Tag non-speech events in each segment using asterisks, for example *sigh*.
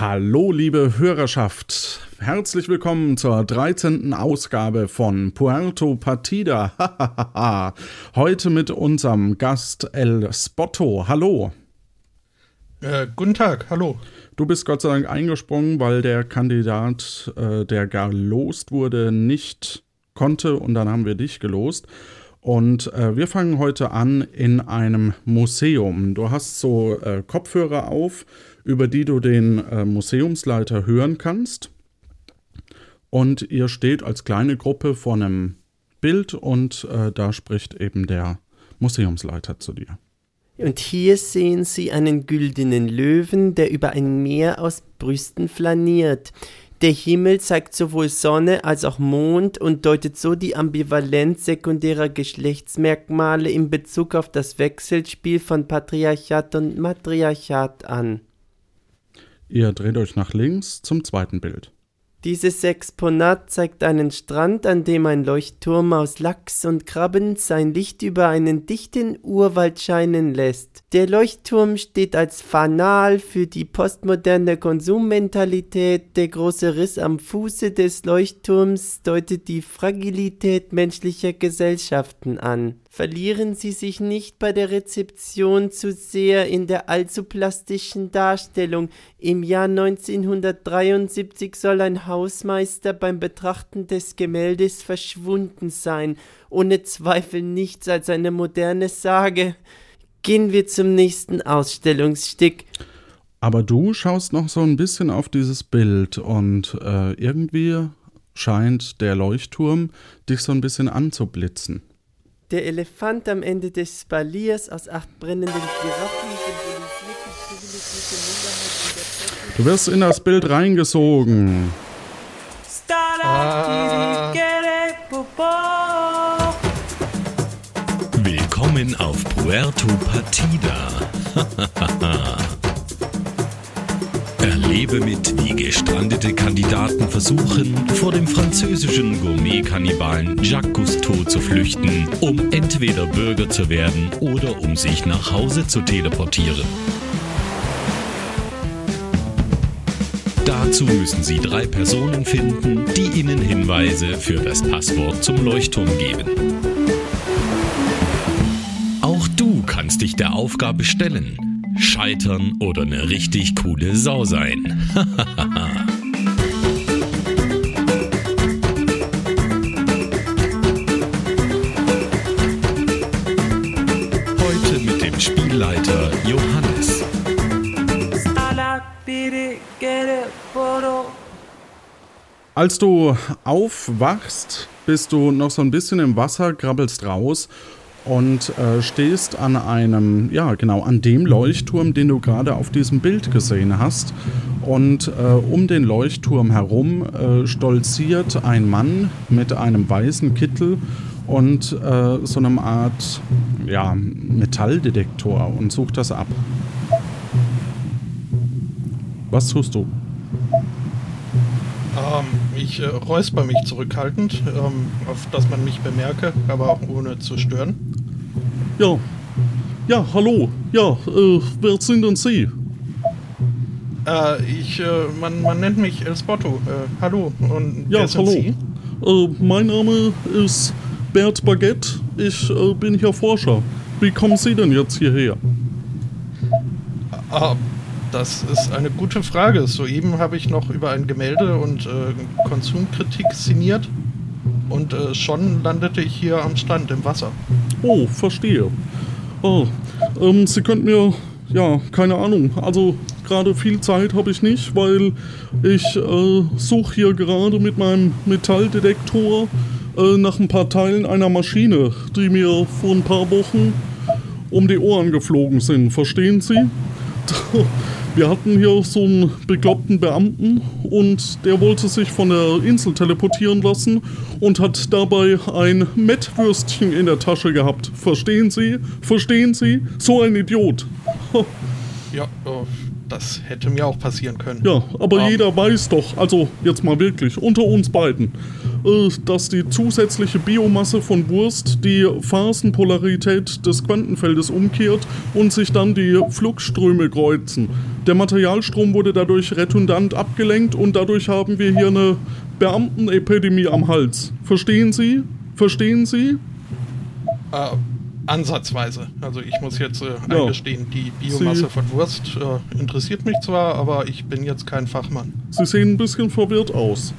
Hallo, liebe Hörerschaft. Herzlich willkommen zur 13. Ausgabe von Puerto Partida. *laughs* Heute mit unserem Gast El Spotto. Hallo. Äh, guten Tag, hallo. Du bist Gott sei Dank eingesprungen, weil der Kandidat, äh, der gelost wurde, nicht konnte und dann haben wir dich gelost. Und äh, wir fangen heute an in einem Museum. Du hast so äh, Kopfhörer auf über die du den äh, Museumsleiter hören kannst. Und ihr steht als kleine Gruppe vor einem Bild und äh, da spricht eben der Museumsleiter zu dir. Und hier sehen Sie einen güldenen Löwen, der über ein Meer aus Brüsten flaniert. Der Himmel zeigt sowohl Sonne als auch Mond und deutet so die Ambivalenz sekundärer Geschlechtsmerkmale in Bezug auf das Wechselspiel von Patriarchat und Matriarchat an. Ihr dreht euch nach links zum zweiten Bild. Dieses Exponat zeigt einen Strand, an dem ein Leuchtturm aus Lachs und Krabben sein Licht über einen dichten Urwald scheinen lässt. Der Leuchtturm steht als Fanal für die postmoderne Konsummentalität. Der große Riss am Fuße des Leuchtturms deutet die Fragilität menschlicher Gesellschaften an. Verlieren Sie sich nicht bei der Rezeption zu sehr in der allzu plastischen Darstellung. Im Jahr 1973 soll ein Hausmeister beim Betrachten des Gemäldes verschwunden sein. Ohne Zweifel nichts als eine moderne Sage. Gehen wir zum nächsten Ausstellungsstück. Aber du schaust noch so ein bisschen auf dieses Bild und äh, irgendwie scheint der Leuchtturm dich so ein bisschen anzublitzen. Der Elefant am Ende des Spaliers aus acht brennenden Giraffen symbolisiert die privilegierte Minderheit in der Du wirst in das Bild reingesogen. Ah. Willkommen auf Puerto Partida. *laughs* Erlebe mit, wie gestrandete Kandidaten versuchen, vor dem französischen Gourmet-Kannibalen Jacques Cousteau zu flüchten, um entweder Bürger zu werden oder um sich nach Hause zu teleportieren. Dazu müssen Sie drei Personen finden, die Ihnen Hinweise für das Passwort zum Leuchtturm geben. Auch du kannst dich der Aufgabe stellen, scheitern oder eine richtig coole Sau sein. *laughs* Heute mit dem Spielleiter Johannes. Als du aufwachst, bist du noch so ein bisschen im Wasser, krabbelst raus und äh, stehst an einem, ja genau, an dem Leuchtturm, den du gerade auf diesem Bild gesehen hast. Und äh, um den Leuchtturm herum äh, stolziert ein Mann mit einem weißen Kittel und äh, so einer Art ja, Metalldetektor und sucht das ab. Was tust du? Ähm, ich äh, räusper mich zurückhaltend, ähm, auf dass man mich bemerke, aber auch ohne zu stören. Ja. Ja, hallo. Ja, äh, wer sind denn Sie? Äh, ich, äh, man, man nennt mich El Spotto. Äh, hallo. Und Ja, wer sind hallo. Sie? Äh, mein Name ist Bert Baguette. Ich äh, bin hier Forscher. Wie kommen Sie denn jetzt hierher? Ah, das ist eine gute Frage. Soeben habe ich noch über ein Gemälde und äh, Konsumkritik sinniert. Und äh, schon landete ich hier am Strand im Wasser. Oh, verstehe. Oh, ähm, Sie könnten mir, ja, keine Ahnung. Also gerade viel Zeit habe ich nicht, weil ich äh, suche hier gerade mit meinem Metalldetektor äh, nach ein paar Teilen einer Maschine, die mir vor ein paar Wochen um die Ohren geflogen sind. Verstehen Sie? *laughs* Wir hatten hier so einen bekloppten Beamten und der wollte sich von der Insel teleportieren lassen und hat dabei ein Mettwürstchen in der Tasche gehabt. Verstehen Sie? Verstehen Sie? So ein Idiot. Ja, äh, das hätte mir auch passieren können. Ja, aber Ähm, jeder weiß doch, also jetzt mal wirklich, unter uns beiden, äh, dass die zusätzliche Biomasse von Wurst die Phasenpolarität des Quantenfeldes umkehrt und sich dann die Fluxströme kreuzen. Der Materialstrom wurde dadurch redundant abgelenkt und dadurch haben wir hier eine Beamtenepidemie am Hals. Verstehen Sie? Verstehen Sie? Äh, ansatzweise. Also ich muss jetzt äh, Ja. eingestehen, die Biomasse Sie- von Wurst äh, interessiert mich zwar, aber ich bin jetzt kein Fachmann. Sie sehen ein bisschen verwirrt aus.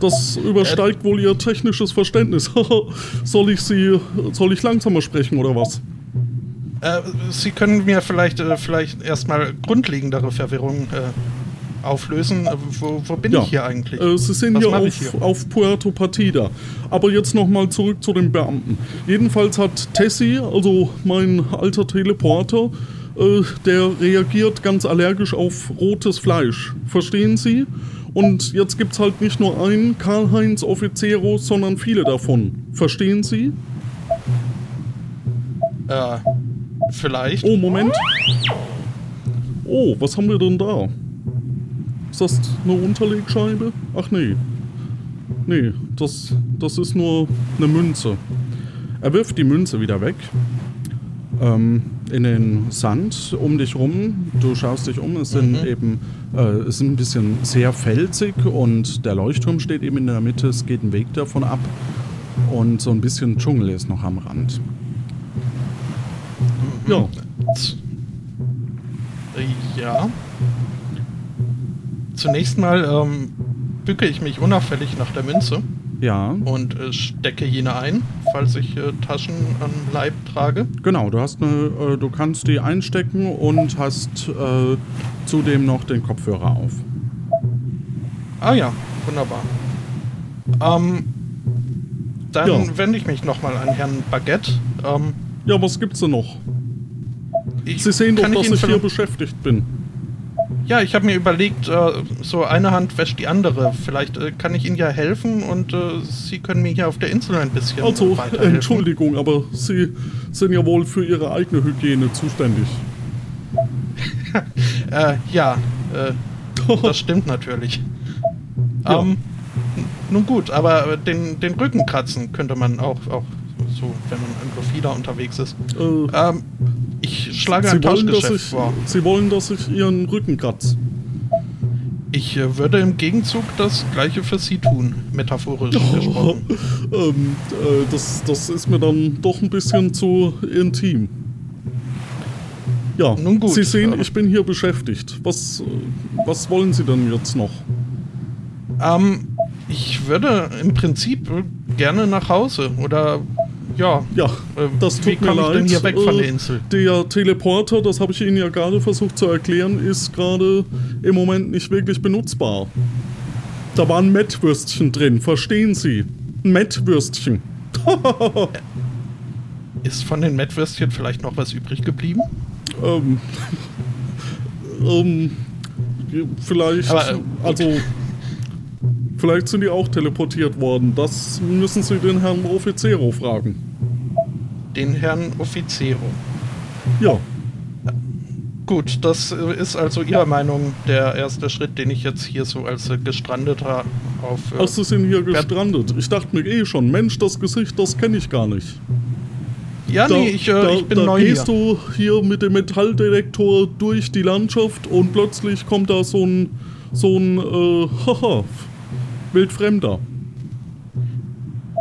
Das übersteigt wohl Ihr technisches Verständnis. *laughs* soll ich Sie, soll ich langsamer sprechen oder was? Äh, Sie können mir vielleicht, äh, vielleicht erstmal grundlegendere Verwirrung äh, auflösen. Äh, wo, wo bin Ja, ich hier eigentlich? Äh, Sie sind mache auf, auf Puerto Partida. Aber jetzt nochmal zurück zu den Beamten. Jedenfalls hat Tessie, also mein alter Teleporter, äh, der reagiert ganz allergisch auf rotes Fleisch. Verstehen Sie? Und jetzt gibt's halt nicht nur einen Karl-Heinz Offiziero, sondern viele davon. Verstehen Sie? Äh, vielleicht. Oh, Moment. Oh, was haben wir denn da? Ist das eine Unterlegscheibe? Ach nee. Nee, das, das ist nur eine Münze. Er wirft die Münze wieder weg. Ähm, in den Sand um dich rum. Du schaust dich um. Es sind eben, äh, es ist ein bisschen sehr felsig und der Leuchtturm steht eben in der Mitte. Es geht ein Weg davon ab. Und so ein bisschen Dschungel ist noch am Rand. Ja, Ja. Zunächst mal ähm, bücke ich mich unauffällig nach der Münze ja. und äh, stecke jene ein, falls ich äh, Taschen am Leib trage. Genau, du hast eine, äh, du kannst die einstecken und hast äh, zudem noch den Kopfhörer auf. Ah ja, wunderbar. Ähm, dann Ja. wende ich mich nochmal an Herrn Baguette. Ähm, Ja, was gibt's denn noch? ich, Sie sehen doch, dass ich hier beschäftigt bin. Ja, ich habe mir überlegt, äh, so eine Hand wäscht die andere. Vielleicht äh, kann ich Ihnen ja helfen und äh, Sie können mir hier auf der Insel ein bisschen Also. Entschuldigung, aber Sie sind ja wohl für Ihre eigene Hygiene zuständig. *laughs* Äh, ja, äh, das stimmt natürlich. *laughs* Ja. Ähm, nun gut, aber den, den Rücken kratzen könnte man auch, auch so, wenn man irgendwo wieder unterwegs ist. Äh, Ähm, ich schlage ein Sie, wollen, dass ich. Sie wollen, dass ich Ihren Rücken kratze. Ich äh, würde im Gegenzug das gleiche für Sie tun, metaphorisch gesprochen. *laughs* ähm, äh, das, das ist mir dann doch ein bisschen zu intim. Ja, Nun gut, Sie sehen, aber- ich bin hier beschäftigt. Was, äh, was wollen Sie denn jetzt noch? Ähm, ich würde im Prinzip gerne nach Hause oder ja. Ja, äh, das tut wie mir leid. denn hier weg von Äh, der Insel? Der Teleporter, das habe ich Ihnen ja gerade versucht zu erklären, ist gerade im Moment nicht wirklich benutzbar. Da war ein Mettwürstchen drin, verstehen Sie? Mettwürstchen. *laughs* Ist von den Mettwürstchen vielleicht noch was übrig geblieben? ähm, *laughs* ähm, vielleicht, Aber, äh, also, vielleicht sind die auch teleportiert worden. Das müssen Sie den Herrn Offiziero fragen. Den Herrn Offiziero. Ja, Gut, das äh, ist also Ihrer Meinung der erste Schritt, den ich jetzt hier so als äh, Gestrandeter auf. Äh, ach, Sie sind hier gestrandet. Ich dachte mir eh schon, Mensch, das Gesicht, das kenne ich gar nicht. ja, nee, ich, äh, da, ich bin da neu gehst hier. du hier mit dem Metalldetektor durch die Landschaft und plötzlich kommt da so ein, so ein, äh, *laughs* haha, Wildfremder.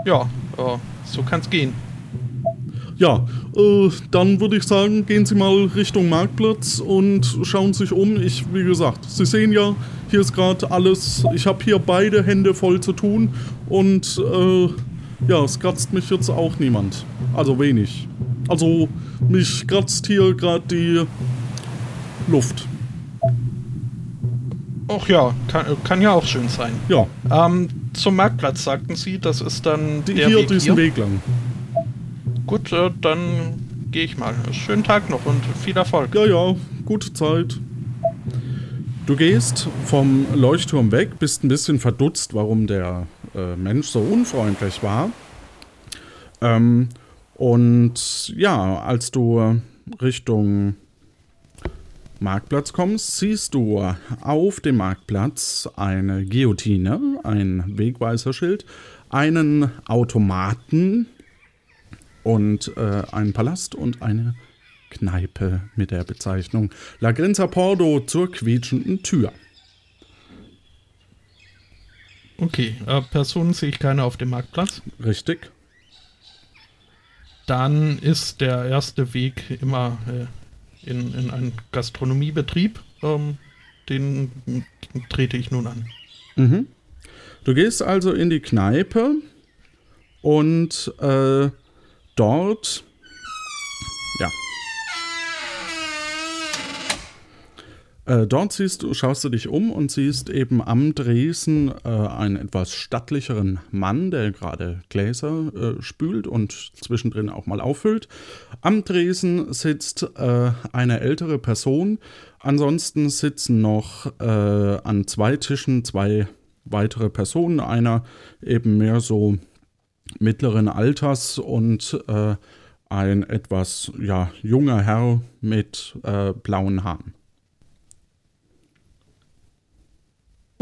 Ja, äh, so kann's gehen. Ja, äh, dann würde ich sagen, gehen Sie mal Richtung Marktplatz und schauen sich um. Ich, wie gesagt, Sie sehen ja, hier ist gerade alles, ich habe hier beide Hände voll zu tun und äh, ja, es kratzt mich jetzt auch niemand. Also wenig. Also mich kratzt hier gerade die Luft. Ach ja, kann, kann ja auch schön sein. Ja, Ähm, zum Marktplatz sagten Sie, das ist dann die, der hier Weg diesen hier. Weg lang. Gut, äh, dann gehe ich mal. Schönen Tag noch und viel Erfolg. Ja, ja, gute Zeit. Du gehst vom Leuchtturm weg, bist ein bisschen verdutzt, warum der äh, Mensch so unfreundlich war. Ähm, und ja, als du Richtung Marktplatz kommst, siehst du auf dem Marktplatz eine Guillotine, ein Wegweiserschild, einen Automaten und äh, einen Palast und eine Kneipe mit der Bezeichnung La Grinza Pordo zur quietschenden Tür. Okay, äh, Personen sehe ich keine auf dem Marktplatz. Richtig? Dann ist der erste Weg immer äh, in, in einen Gastronomiebetrieb. Ähm, den trete ich nun an. Mhm. Du gehst also in die Kneipe und äh, dort, Äh, dort siehst du, schaust du dich um und siehst eben am Dresen äh, einen etwas stattlicheren Mann, der gerade Gläser äh, spült und zwischendrin auch mal auffüllt. Am Dresen sitzt äh, eine ältere Person. Ansonsten sitzen noch äh, an zwei Tischen zwei weitere Personen. Einer eben mehr so mittleren Alters und äh, ein etwas ja, junger Herr mit blauen Haaren.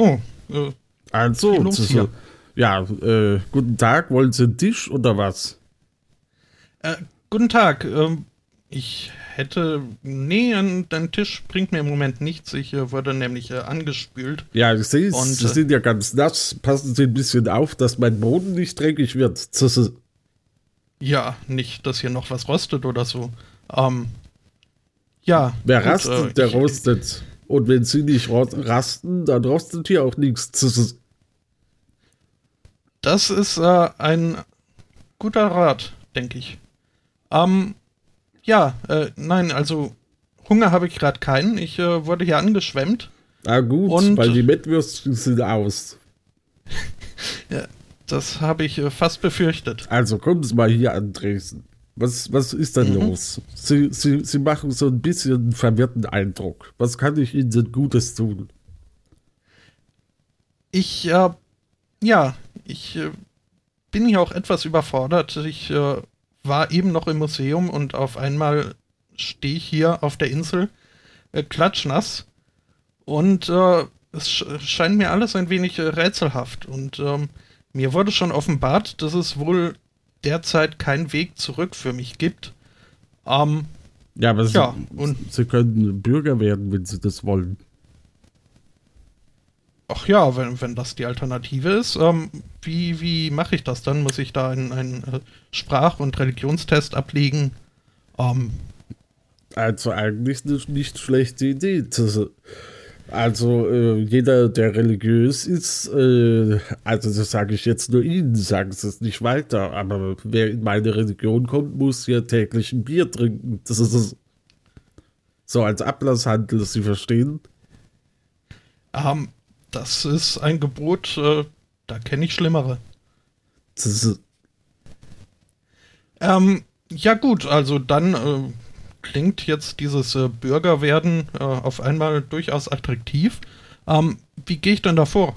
Oh, äh, Also, ist, ja, äh, guten Tag, wollen Sie einen Tisch oder was? Äh, guten Tag, ähm, ich hätte. Nee, ein, ein, Tisch bringt mir im Moment nichts. Ich äh, wurde nämlich äh, angespült. Ja, ich sehe, Sie äh, sind ja ganz nass. Passen Sie ein bisschen auf, dass mein Boden nicht dreckig wird. Ja, nicht, dass hier noch was rostet oder so. Ähm, ja. Wer gut, rastet, äh, der ich, rostet. Und wenn sie nicht rasten, dann rostet hier auch nichts. Das ist äh, ein guter Rat, denke ich. Ähm, ja, äh, nein, also Hunger habe ich gerade keinen. Ich äh, wurde hier angeschwemmt. Ah gut, und, weil die Mettwürstchen sind aus. *laughs* ja, das habe ich äh, fast befürchtet. Also kommen Sie mal hier an Dresden. Was, was ist denn mhm. los? Sie, Sie, Sie machen so ein bisschen verwirrten Eindruck. Was kann ich Ihnen denn Gutes tun? Ich, äh, ja, ich äh, bin hier auch etwas überfordert. Ich äh, war eben noch im Museum und auf einmal stehe ich hier auf der Insel, äh, klatschnass. Und äh, es scheint mir alles ein wenig äh, rätselhaft. Und ähm, mir wurde schon offenbart, dass es wohl derzeit keinen Weg zurück für mich gibt. Ähm, ja, aber ja, Sie, und Sie können Bürger werden, wenn Sie das wollen. Ach ja, wenn, wenn das die Alternative ist, ähm, wie, wie mache ich das dann? Muss ich da einen, einen äh, Sprach- und Religionstest ablegen? Ähm, also eigentlich eine nicht schlechte Idee. Das, also äh, jeder, der religiös ist, äh, also das sage ich jetzt nur Ihnen, sagen Sie es nicht weiter, aber wer in meine Religion kommt, muss ja täglich ein Bier trinken. Das ist so als Ablasshandel, Sie verstehen? Um, das ist ein Gebot, äh, da kenne ich Schlimmere. Das ist, ähm, ja gut, also dann äh, klingt jetzt dieses äh, Bürgerwerden äh, auf einmal durchaus attraktiv. Ähm, wie gehe ich denn da vor?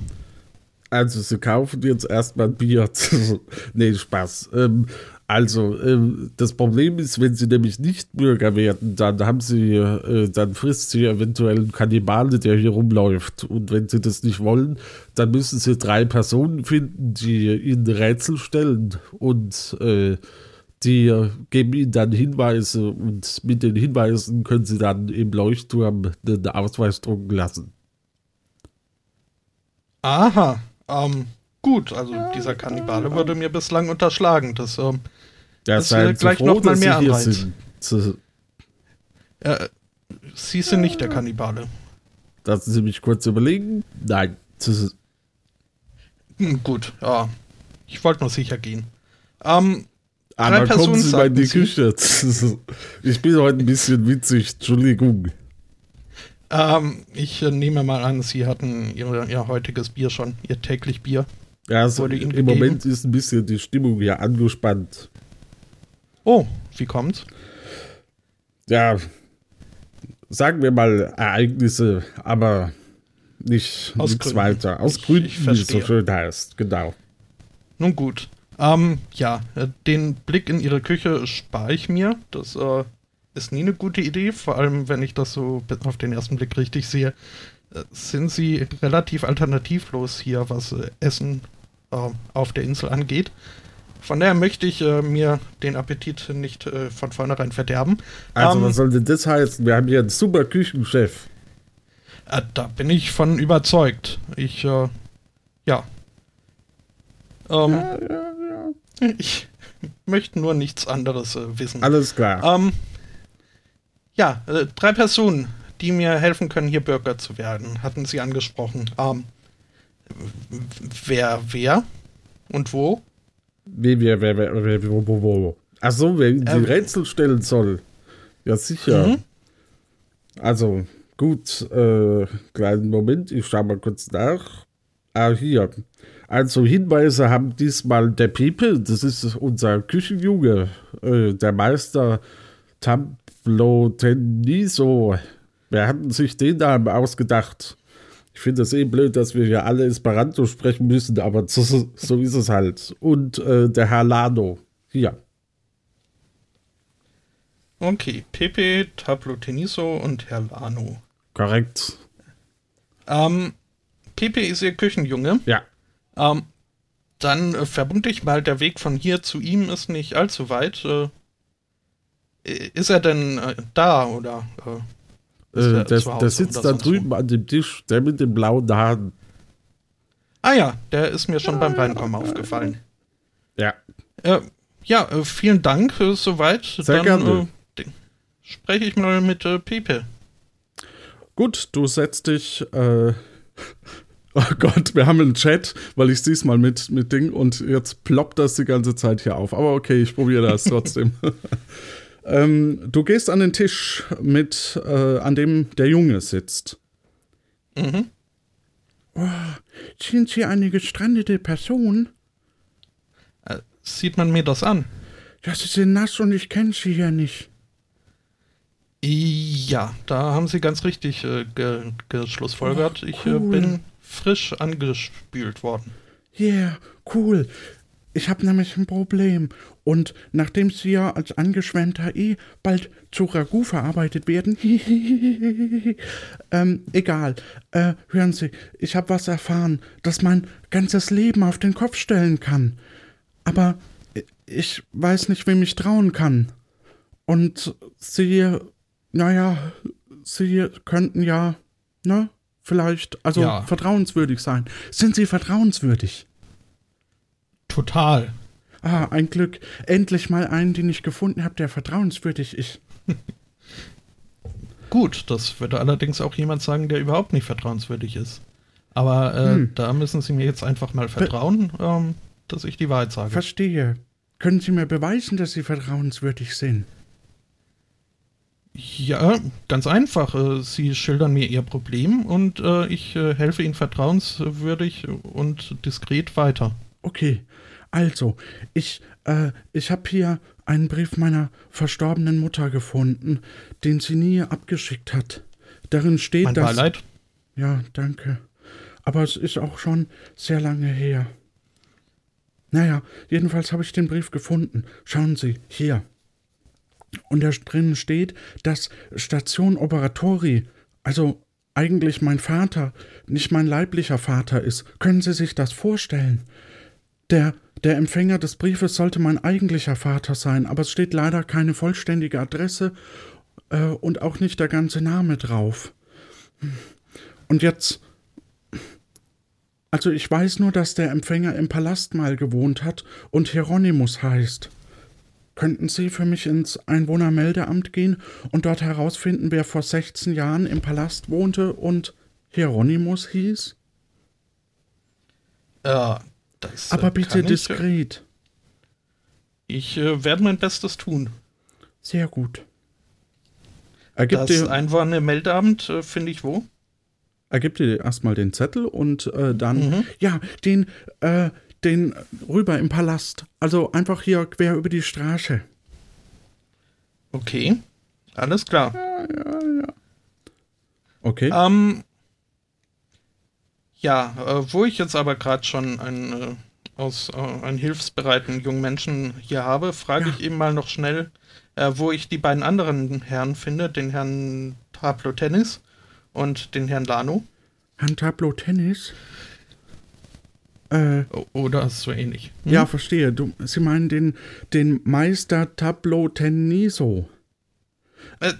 Also, sie kaufen jetzt erstmal Bier. *laughs* nee, Spaß. Ähm, also, ähm, das Problem ist, wenn sie nämlich nicht Bürger werden, dann haben sie, äh, dann frisst sie eventuell einen Kannibale, der hier rumläuft. Und wenn sie das nicht wollen, dann müssen sie drei Personen finden, die ihnen Rätsel stellen und äh, die geben ihnen dann Hinweise und mit den Hinweisen können sie dann im Leuchtturm den Ausweis drucken lassen. Aha, ähm, gut, also dieser Kannibale wurde mir bislang unterschlagen. Das, ähm, das wird gleich froh, noch mal mehr Anreiz. Äh, Sie sind nicht der Kannibale. Lassen Sie mich kurz überlegen. Nein. Hm, gut, ja. Ich wollte nur sicher gehen. Ähm, aber kommen Sie mal in die Küche. *laughs* Ich bin heute ein bisschen witzig, Entschuldigung. Ähm, ich äh, nehme mal an, Sie hatten Ihr, Ihr heutiges Bier schon, Ihr täglich Bier. Ja, also im gegeben. Moment ist ein bisschen die Stimmung ja angespannt. Oh, wie kommt's? Ja, sagen wir mal Ereignisse, aber nicht Aus nichts Gründen. weiter. Aus Gründen, wie es so schön heißt, genau. Nun gut. Ähm, ja, äh, den Blick in ihre Küche spare ich mir. Das äh, ist nie eine gute Idee, vor allem wenn ich das so auf den ersten Blick richtig sehe. Äh, sind sie relativ alternativlos hier, was äh, Essen äh, auf der Insel angeht. Von daher möchte ich äh, mir den Appetit nicht äh, von vornherein verderben. Also, ähm, was soll denn das heißen? Wir haben hier einen super Küchenchef. Äh, da bin ich von überzeugt. Ich, ja. Ähm, ja, ja. Ich möchte nur nichts anderes wissen. Alles klar. Ähm, ja, drei Personen die mir helfen können, hier Bürger zu werden, hatten Sie angesprochen. Ähm, wer, wer und wo? Wie, wer, wer, wer, wer, wo, wo, wo? Ach so, wer die ähm, Rätsel stellen soll. Ja, sicher. Mhm. Also, gut, äh, kleinen Moment, ich schau mal kurz nach. Ah, hier. Also Hinweise haben diesmal der Pepe, das ist unser Küchenjunge, äh, der Meister Tamplo Teniso Wer hat sich den Namen ausgedacht? Ich finde es eh blöd, dass wir hier alle Esperanto sprechen müssen, aber so, so ist es halt. Und äh, der Herr Lano. Hier. Okay, Pepe, Tablo Teniso und Herr Lano. Korrekt. Ähm, Pepe ist Ihr Küchenjunge. Ja. Ähm, dann äh, vermute ich mal, der Weg von hier zu ihm ist nicht allzu weit. Äh, ist er denn äh, da oder äh, äh, der, der sitzt da drüben wo. an dem Tisch, der mit den blauen Haaren. Ah ja, der ist mir schon ja, beim Reinkommen aufgefallen. Ja. Äh, ja, äh, vielen Dank soweit. Sehr Dann gerne. Spreche ich mal mit Pepe. Gut, du setzt dich. Oh Gott, wir haben einen Chat, weil ich diesmal mit, mit Ding und jetzt ploppt das die ganze Zeit hier auf. Aber okay, ich probiere das trotzdem. *laughs* Ähm, du gehst an den Tisch, mit, äh, an dem der Junge sitzt. Mhm. Oh, sind Sie eine gestrandete Person? Äh, sieht man mir das an? Ja, Sie sind nass und ich kenne Sie ja nicht. Ja, da haben Sie ganz richtig äh, ge geschlussfolgert. Oh, cool. Ich äh, bin frisch angespült worden. Yeah, cool. Ich habe nämlich ein Problem. Und nachdem Sie ja als angeschwemmter eh bald zu Ragout verarbeitet werden, *laughs* ähm, egal. Äh, hören Sie, ich habe was erfahren, das mein ganzes Leben auf den Kopf stellen kann. Aber ich weiß nicht, wem ich trauen kann. Und Sie, naja, Sie könnten ja, ne, vielleicht, also ja. vertrauenswürdig sein. Sind Sie vertrauenswürdig? Total. Ah, ein Glück. Endlich mal einen, den ich gefunden habe, der vertrauenswürdig ist. *laughs* Gut, das würde allerdings auch jemand sagen, der überhaupt nicht vertrauenswürdig ist. Aber äh, hm. da müssen Sie mir jetzt einfach mal vertrauen, Be ähm, dass ich die Wahrheit sage. Verstehe. Können Sie mir beweisen, dass Sie vertrauenswürdig sind? Ja, ganz einfach. Äh, Sie schildern mir Ihr Problem und äh, ich äh, helfe Ihnen vertrauenswürdig und diskret weiter. Okay, also, ich, äh, ich habe hier einen Brief meiner verstorbenen Mutter gefunden, den sie nie abgeschickt hat. Darin steht, mein dass. Beileid. Ja, danke. Aber es ist auch schon sehr lange her. Naja, jedenfalls habe ich den Brief gefunden. Schauen Sie, hier. Und da drinnen steht, dass Station Operatori, also eigentlich mein Vater, nicht mein leiblicher Vater ist. Können Sie sich das vorstellen? Der, der Empfänger des Briefes sollte mein eigentlicher Vater sein, aber es steht leider keine vollständige Adresse äh, und auch nicht der ganze Name drauf. Und jetzt. Also ich weiß nur, dass der Empfänger im Palast mal gewohnt hat und Hieronymus heißt. Könnten Sie für mich ins Einwohnermeldeamt gehen und dort herausfinden, wer vor 16 Jahren im Palast wohnte und Hieronymus hieß? Ja, das, Aber bitte diskret. Ich, äh, werde mein Bestes tun. Sehr gut. Ergibt das dir, Einwohnermeldeamt äh, finde ich wo? Ergibt dir erstmal den Zettel und äh, dann, mhm. ja, den, äh, den rüber im Palast. Also einfach hier quer über die Straße. Okay, alles klar. Ja, ja, ja. Okay. Ähm, ja, äh, wo ich jetzt aber gerade schon ein äh, aus äh, einen hilfsbereiten jungen Menschen hier habe, frage Ja. ich eben mal noch schnell, äh, wo ich die beiden anderen Herren finde, den Herrn Tablo Tennis und den Herrn Lano. Herrn Tableau Tennis? Äh, Oder so ähnlich. Hm? ja, verstehe. Du, Sie meinen den, den Meister Tableau Tenniso. Äh,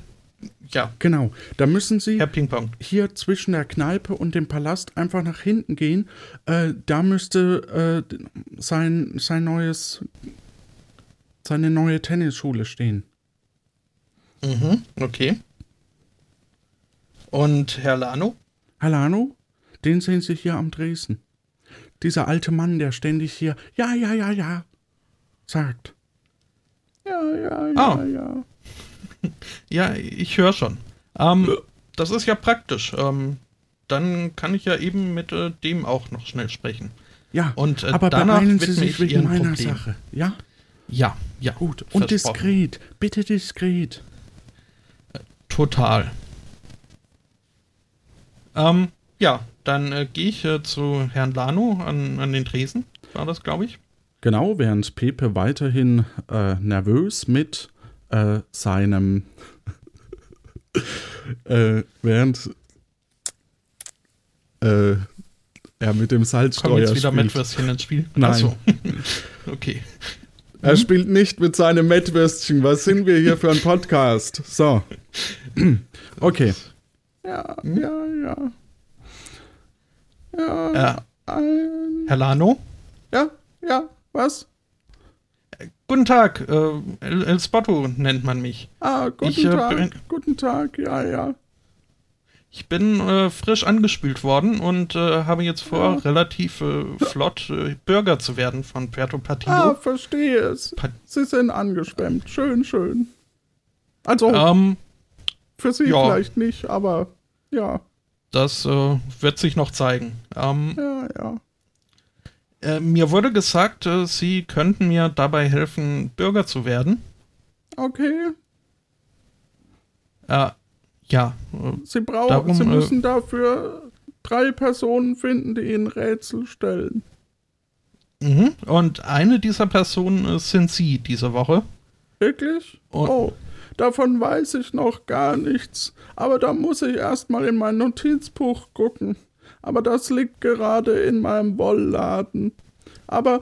ja, Genau. Da müssen Sie Herr Ping-Pong. hier zwischen der Kneipe und dem Palast einfach nach hinten gehen. Äh, da müsste äh, sein, sein neues, seine neue Tennisschule stehen. Mhm, okay. Und Herr Lano? Herr Lano, den sehen Sie hier am Dresden. Dieser alte Mann, der ständig hier, ja, ja, ja, ja, sagt. Ja, ja, ja, Ah. ja. *laughs* Ja, ich höre schon. Ähm, das ist ja praktisch. Ähm, dann kann ich ja eben mit äh, dem auch noch schnell sprechen. Ja, Und, äh, aber danach beeilen Sie sich ich wegen Ihren meiner Problem. Sache. Ja, Ja, ja. gut. Und diskret, bitte diskret. Total. Ähm, ja, dann äh, gehe ich äh, zu Herrn Lano an, an den Tresen. War das, glaube ich? Genau, während Pepe weiterhin äh, nervös mit äh, seinem *laughs* äh, während äh, er mit dem Kommen Salzstreuer jetzt wieder spielt. Mettwürstchen ins Spiel? Nein. Ach so. *laughs* okay. Er spielt nicht mit seinem Mettwürstchen. Was sind wir hier für ein Podcast? So. *clears throat* Okay. Ja, ja, ja. Ja, Äh, ein, Herr Lano? ja, ja, was? Guten Tag, äh, El, El Spotto nennt man mich. Ah, guten Ich, äh, Tag, bin- guten Tag, ja, ja. Ich bin äh, frisch angespült worden und äh, habe jetzt vor, Ja. relativ äh, flott äh, Bürger zu werden von Puerto Partilo. Ah, verstehe es. Pa- Sie sind angeschwemmt. Schön, schön. Also, Ähm, für Sie ja. vielleicht nicht, aber ja, das äh, wird sich noch zeigen. Ähm, ja, ja. äh, mir wurde gesagt, äh, Sie könnten mir dabei helfen, Bürger zu werden. Okay. Äh, ja, äh, Sie brauchen, Darum, Sie äh, müssen dafür drei Personen finden, die Ihnen Rätsel stellen. mhm. und eine dieser Personen sind Sie diese Woche. Wirklich? Und- oh, davon weiß ich noch gar nichts. Aber da muss ich erstmal in mein Notizbuch gucken. Aber das liegt gerade in meinem Wollladen. Aber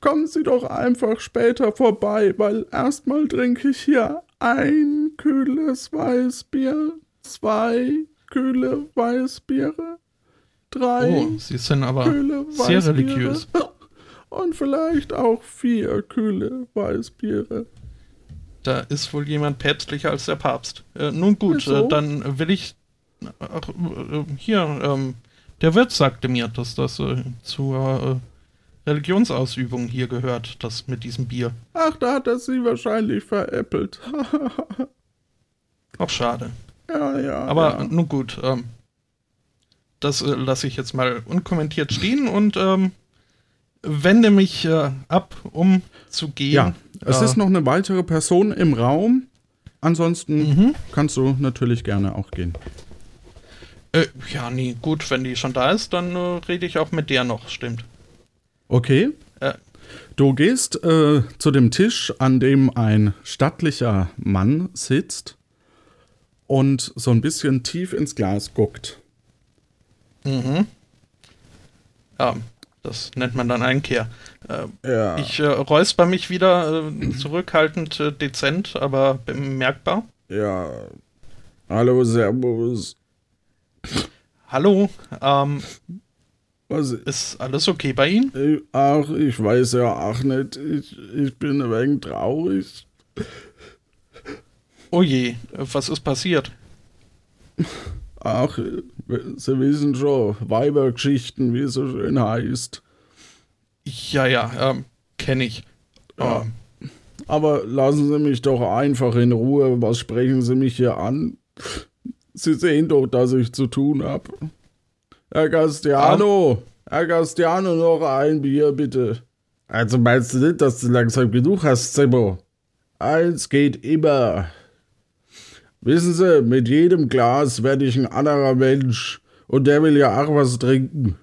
kommen Sie doch einfach später vorbei, weil erstmal trinke ich hier ein kühles Weißbier, zwei kühle Weißbiere, drei Oh, Sie sind aber kühle sehr Weißbiere religiös. *laughs* und vielleicht auch vier kühle Weißbiere. Da ist wohl jemand päpstlicher als der Papst. Äh, nun gut, Wieso? äh, dann will ich. Ach, äh, hier, ähm, der Wirt sagte mir, dass das äh, zur äh, Religionsausübung hier gehört, das mit diesem Bier. Ach, da hat er sie wahrscheinlich veräppelt. *laughs* Auch schade. ja, ja. Aber ja. nun gut, ähm, das äh, lasse ich jetzt mal unkommentiert stehen und ähm, wende mich äh, ab, um zu gehen. ja, es Äh, ist noch eine weitere Person im Raum. Ansonsten Mhm. kannst du natürlich gerne auch gehen. Äh, ja, nee, gut, wenn die schon da ist, dann äh, rede ich auch mit der noch, stimmt. Okay. Äh. Du gehst äh, zu dem Tisch, an dem ein stattlicher Mann sitzt und so ein bisschen tief ins Glas guckt. Mhm. Ja, das nennt man dann Einkehr. Äh, Ja. Ich äh, räusper mich wieder äh, zurückhaltend äh, dezent, aber bemerkbar. ja. Hallo, Servus. Hallo, ähm, Was, ist alles okay bei Ihnen? ich, ach, ich weiß ja auch nicht. Ich, ich bin ein wenig traurig. Oh je, äh, was ist passiert? Ach, Sie wissen schon, Weibergeschichten, wie es so schön heißt. Ja, ja, ähm, kenne ich. Ja. Ähm, Aber lassen Sie mich doch einfach in Ruhe. Was sprechen Sie mich hier an? Sie sehen doch, dass ich zu tun habe. Herr Gastiano, Herr Gastiano, noch ein Bier, bitte. Also meinst du nicht, dass du langsam genug hast, Zimmer? Eins geht immer. Wissen Sie, mit jedem Glas werde ich ein anderer Mensch. Und der will ja auch was trinken.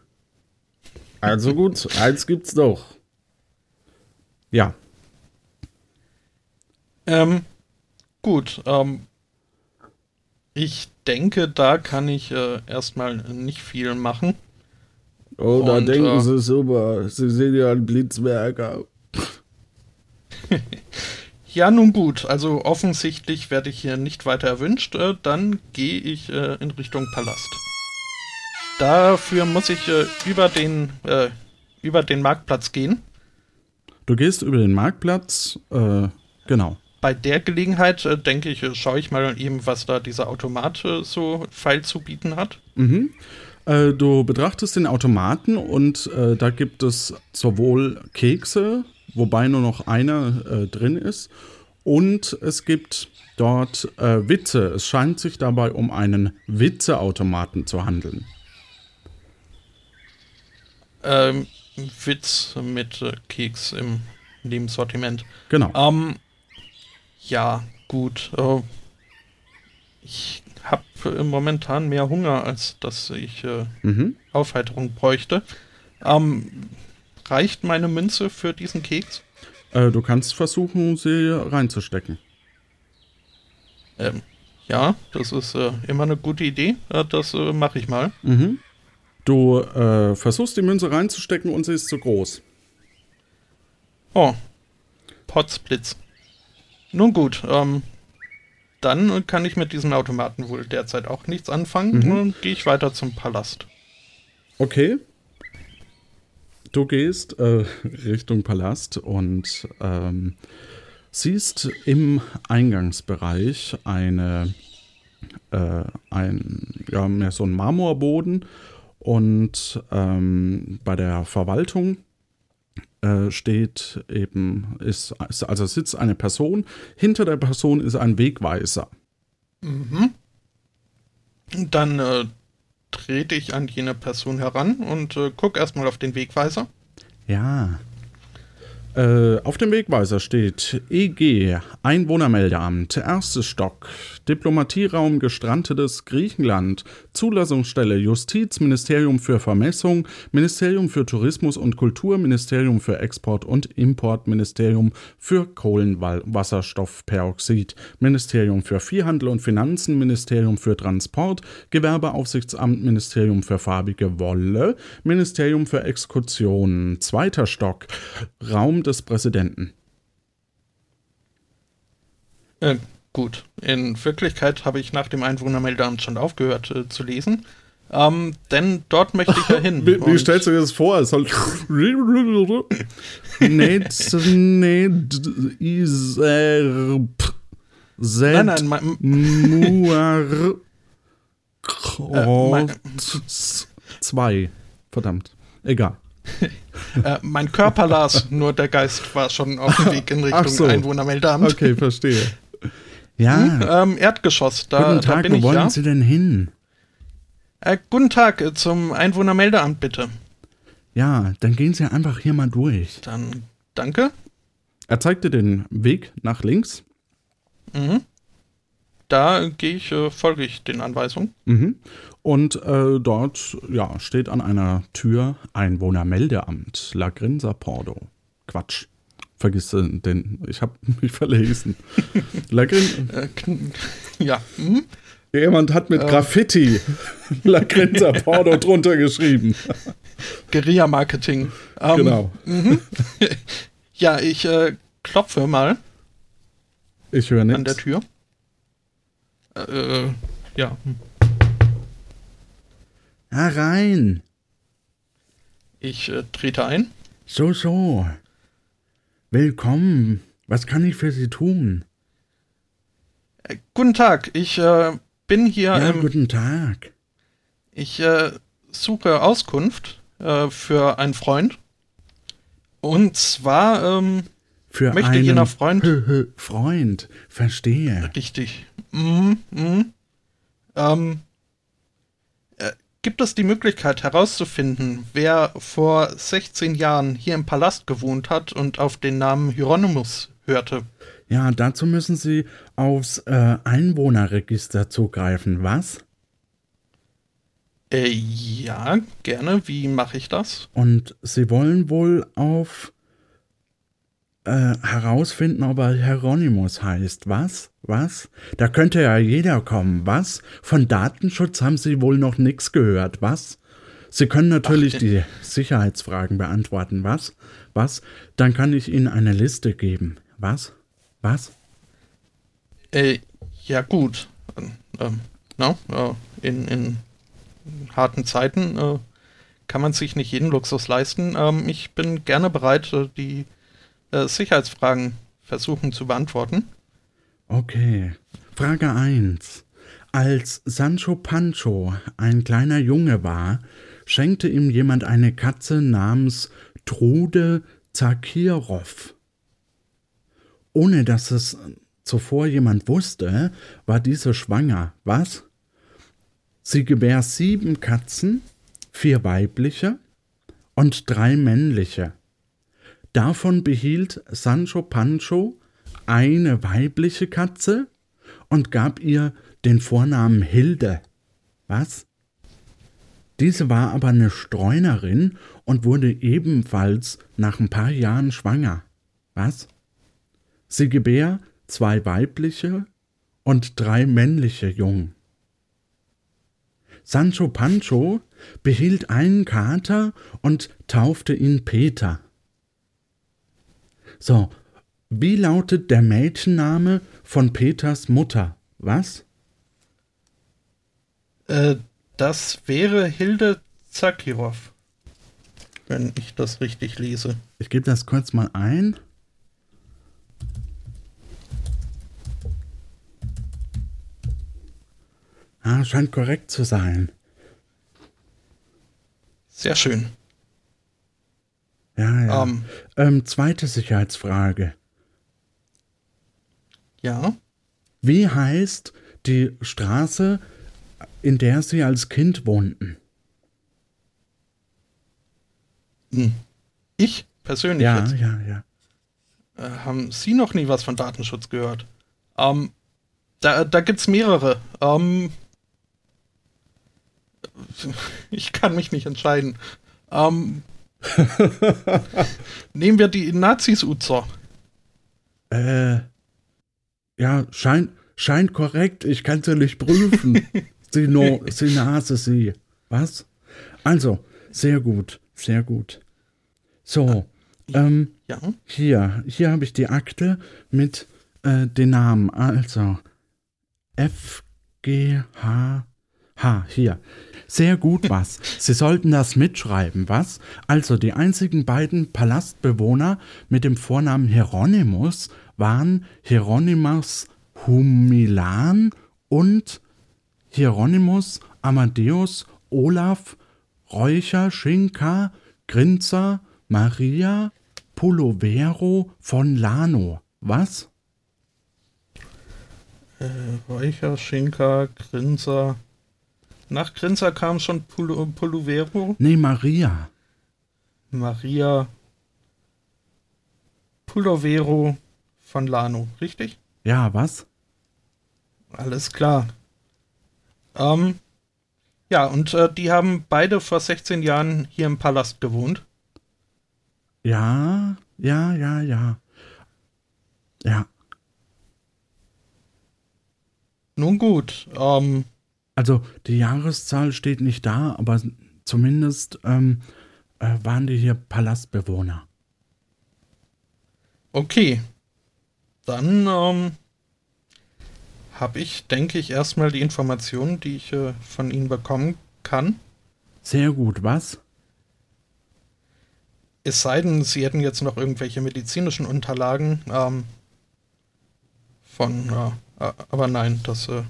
Also gut, *laughs* eins gibt's doch. Ja. Ähm, gut, ähm, ich denke, da kann ich äh, erstmal nicht viel machen. Oh, da Und, denken äh, Sie super. Sie sind ja ein Blitzmerker. *laughs* Ja, nun gut, also offensichtlich werde ich hier nicht weiter erwünscht. Äh, dann gehe ich äh, in Richtung Palast. Dafür muss ich äh, über, den, äh, über den Marktplatz gehen. Du gehst über den Marktplatz, äh, genau. Bei der Gelegenheit, äh, denke ich, schaue ich mal eben, was da dieser Automat so feil zu bieten hat. Mhm. Äh, du betrachtest den Automaten und äh, da gibt es sowohl Kekse, wobei nur noch einer äh, drin ist, und es gibt dort äh, Witze. Es scheint sich dabei um einen Witzeautomaten zu handeln. Ähm, Witz mit Keks im Lebenssortiment. Genau. Ähm, ja, gut. Äh, ich habe momentan mehr Hunger, als dass ich äh, Mhm. Aufheiterung bräuchte. Ähm, reicht meine Münze für diesen Keks? Äh, du kannst versuchen, sie reinzustecken. Ähm, ja, das ist äh, immer eine gute Idee. Äh, das äh, mache ich mal. Mhm. Du äh, versuchst die Münze reinzustecken und sie ist zu groß. Oh, Potzblitz. Nun gut, ähm, dann kann ich mit diesem Automaten wohl derzeit auch nichts anfangen. Mhm. Dann gehe ich weiter zum Palast. Okay. Du gehst äh, Richtung Palast und ähm, siehst im Eingangsbereich eine, äh, ein, ja, mehr so ein Marmorboden und ähm, bei der Verwaltung äh, steht eben, ist, also sitzt eine Person, hinter der Person ist ein Wegweiser. Dann äh, trete ich an jene Person heran und äh, gucke erstmal auf den Wegweiser. Ja. Äh, auf dem Wegweiser steht EG, Einwohnermeldeamt, erstes Stock, Diplomatieraum gestrandetes Griechenland, Zulassungsstelle Justiz, Ministerium für Vermessung, Ministerium für Tourismus und Kultur, Ministerium für Export und Import, Ministerium für Kohlenwasserstoffperoxid, Ministerium für Viehhandel und Finanzen, Ministerium für Transport, Gewerbeaufsichtsamt, Ministerium für farbige Wolle, Ministerium für Exkursionen, zweiter Stock, Raum des Präsidenten. Äh, gut, in Wirklichkeit habe ich nach dem Einwohnermeldeamt schon aufgehört äh, zu lesen. Ähm, denn dort möchte ich ja hin. *laughs* Wie, wie stellst du dir das vor? Es soll. *laughs* Net, net, iser, p, zet, Nein, nein, muar, Äh, zwei. Verdammt. Egal. *laughs* äh, mein Körper las, nur der Geist war schon auf dem Weg in Richtung so. Einwohnermeldeamt. Okay, verstehe. Ja, Ähm, Erdgeschoss, da, guten da Tag, bin wo ich wollen ja. Sie denn hin? Äh, guten Tag äh, zum Einwohnermeldeamt, bitte. Ja, dann gehen Sie einfach hier mal durch. Dann danke. Er zeigt dir den Weg nach links. Mhm. Da gehe ich, äh, folge ich den Anweisungen. Mhm. Und äh, dort ja, steht an einer Tür Einwohnermeldeamt, La Grinsa Pordo. Quatsch. Vergiss den, den ich habe *laughs* mich verlesen. La Grin *laughs* Äh, ja. Mhm. Jemand hat mit Graffiti *laughs* La Grinsa Pordo drunter geschrieben. Guerilla-Marketing. Ähm, Genau. Ja, ich äh, klopfe mal Ich höre an der nichts. Tür. Äh, ja. Herein. Ich äh, trete ein. So, so. Willkommen. Was kann ich für Sie tun? Äh, guten Tag, ich äh, bin hier. Ja, im, guten Tag. ich äh, suche Auskunft äh, für einen Freund. Und zwar, ähm, Für Möchte einen jener Freund- Freund. Verstehe. richtig. Mhm, mhm. Ähm, äh, gibt es die Möglichkeit herauszufinden, wer vor 16 Jahren hier im Palast gewohnt hat und auf den Namen Hieronymus hörte? Ja, dazu müssen Sie aufs äh, Einwohnerregister zugreifen. Was? Äh, ja, gerne. Wie mache ich das? Und Sie wollen wohl auf äh, herausfinden, ob er Hieronymus heißt. Was? Was? Da könnte ja jeder kommen. Was? Von Datenschutz haben Sie wohl noch nichts gehört. Was? Sie können natürlich Ach, die Sicherheitsfragen beantworten. Was? Was? Dann kann ich Ihnen eine Liste geben. Was? Was? Äh, ja gut. Ähm, no, äh, in, in harten Zeiten äh, kann man sich nicht jeden Luxus leisten. Ähm, ich bin gerne bereit, äh, die äh, Sicherheitsfragen versuchen zu beantworten. Okay. Frage 1. Als Sancho Pancho ein kleiner Junge war, schenkte ihm jemand eine Katze namens Trude Zakirov. Ohne dass es zuvor jemand wusste, war diese schwanger. Was? Sie gebär sieben Katzen, vier weibliche und drei männliche. Davon behielt Sancho Pancho eine weibliche Katze und gab ihr den Vornamen Hilde. Was? Diese war aber eine Streunerin und wurde ebenfalls nach ein paar Jahren schwanger. Was? Sie gebär zwei weibliche und drei männliche Jungen. Sancho Pancho behielt einen Kater und taufte ihn Peter. So, wie lautet der Mädchenname von Peters Mutter? Was? Äh, das wäre Hilde Zakirov, wenn ich das richtig lese. Ich gebe das kurz mal ein. Ah, scheint korrekt zu sein. Sehr schön. Ja, ja. Ähm, ähm, zweite Sicherheitsfrage. Ja. Wie heißt die Straße, in der Sie als Kind wohnten? Hm. Ich persönlich? Ja, jetzt? ja, ja. Äh, haben Sie noch nie was von Datenschutz gehört? Ähm, da da gibt es mehrere. Ähm, *laughs* ich kann mich nicht entscheiden. Ähm, *laughs* nehmen wir die Nazis Uzer. Äh, ja, scheint, scheint korrekt. Ich kann sie nicht prüfen. *laughs* sie, no, sie Nase, sie. Was? Also, sehr gut, sehr gut. So, ähm, ja. hier, hier habe ich die Akte mit äh, den Namen. Also, F, G, H, H, hier. Sehr gut was. Sie sollten das mitschreiben, was? Also die einzigen beiden Palastbewohner mit dem Vornamen Hieronymus waren Hieronymus Humilan und Hieronymus Amadeus Olaf Räucher Schinka Grinzer Maria Pulovero von Lano. Was? Äh, Räucher Schinka Grinzer nach Grinzer kam schon Pul Puluvero? Nee, Maria. Maria Pulovero von Lano, richtig? Ja, was? Alles klar. Ähm, ja, und äh, die haben beide vor 16 Jahren hier im Palast gewohnt. Ja, ja, ja, ja. Ja. Nun gut, ähm, also die Jahreszahl steht nicht da, aber zumindest ähm, äh, waren die hier Palastbewohner. Okay. Dann ähm, habe ich, denke ich, erstmal die Informationen, die ich äh, von Ihnen bekommen kann. Sehr gut, was? Es sei denn, Sie hätten jetzt noch irgendwelche medizinischen Unterlagen ähm, von, äh, aber nein, das äh,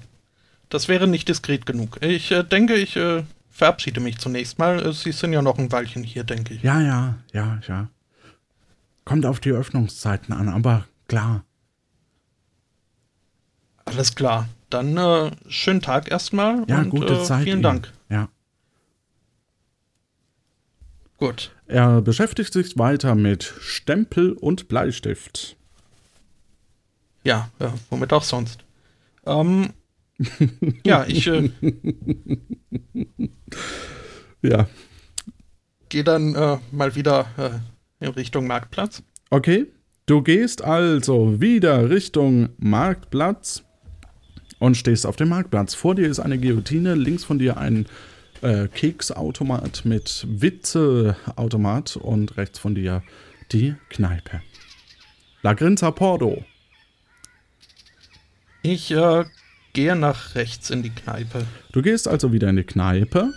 das wäre nicht diskret genug. Ich äh, denke, ich äh, verabschiede mich zunächst mal. Äh, Sie sind ja noch ein Weilchen hier, denke ich. Ja, ja, ja, ja. Kommt auf die Öffnungszeiten an, aber klar. Alles klar. Dann äh, schönen Tag erstmal. Ja, und, gute äh, Zeit. Vielen Dank. Ja. Gut. Er beschäftigt sich weiter mit Stempel und Bleistift. Ja, ja womit auch sonst. Ähm, ja, ich äh, Ja. gehe dann äh, mal wieder äh, in Richtung Marktplatz. Okay. Du gehst also wieder Richtung Marktplatz und stehst auf dem Marktplatz. Vor dir ist eine Guillotine, links von dir ein äh, Keksautomat mit Witzeautomat und rechts von dir die Kneipe. La Grinza Pordo. Ich äh, gehe nach rechts in die Kneipe. Du gehst also wieder in die Kneipe.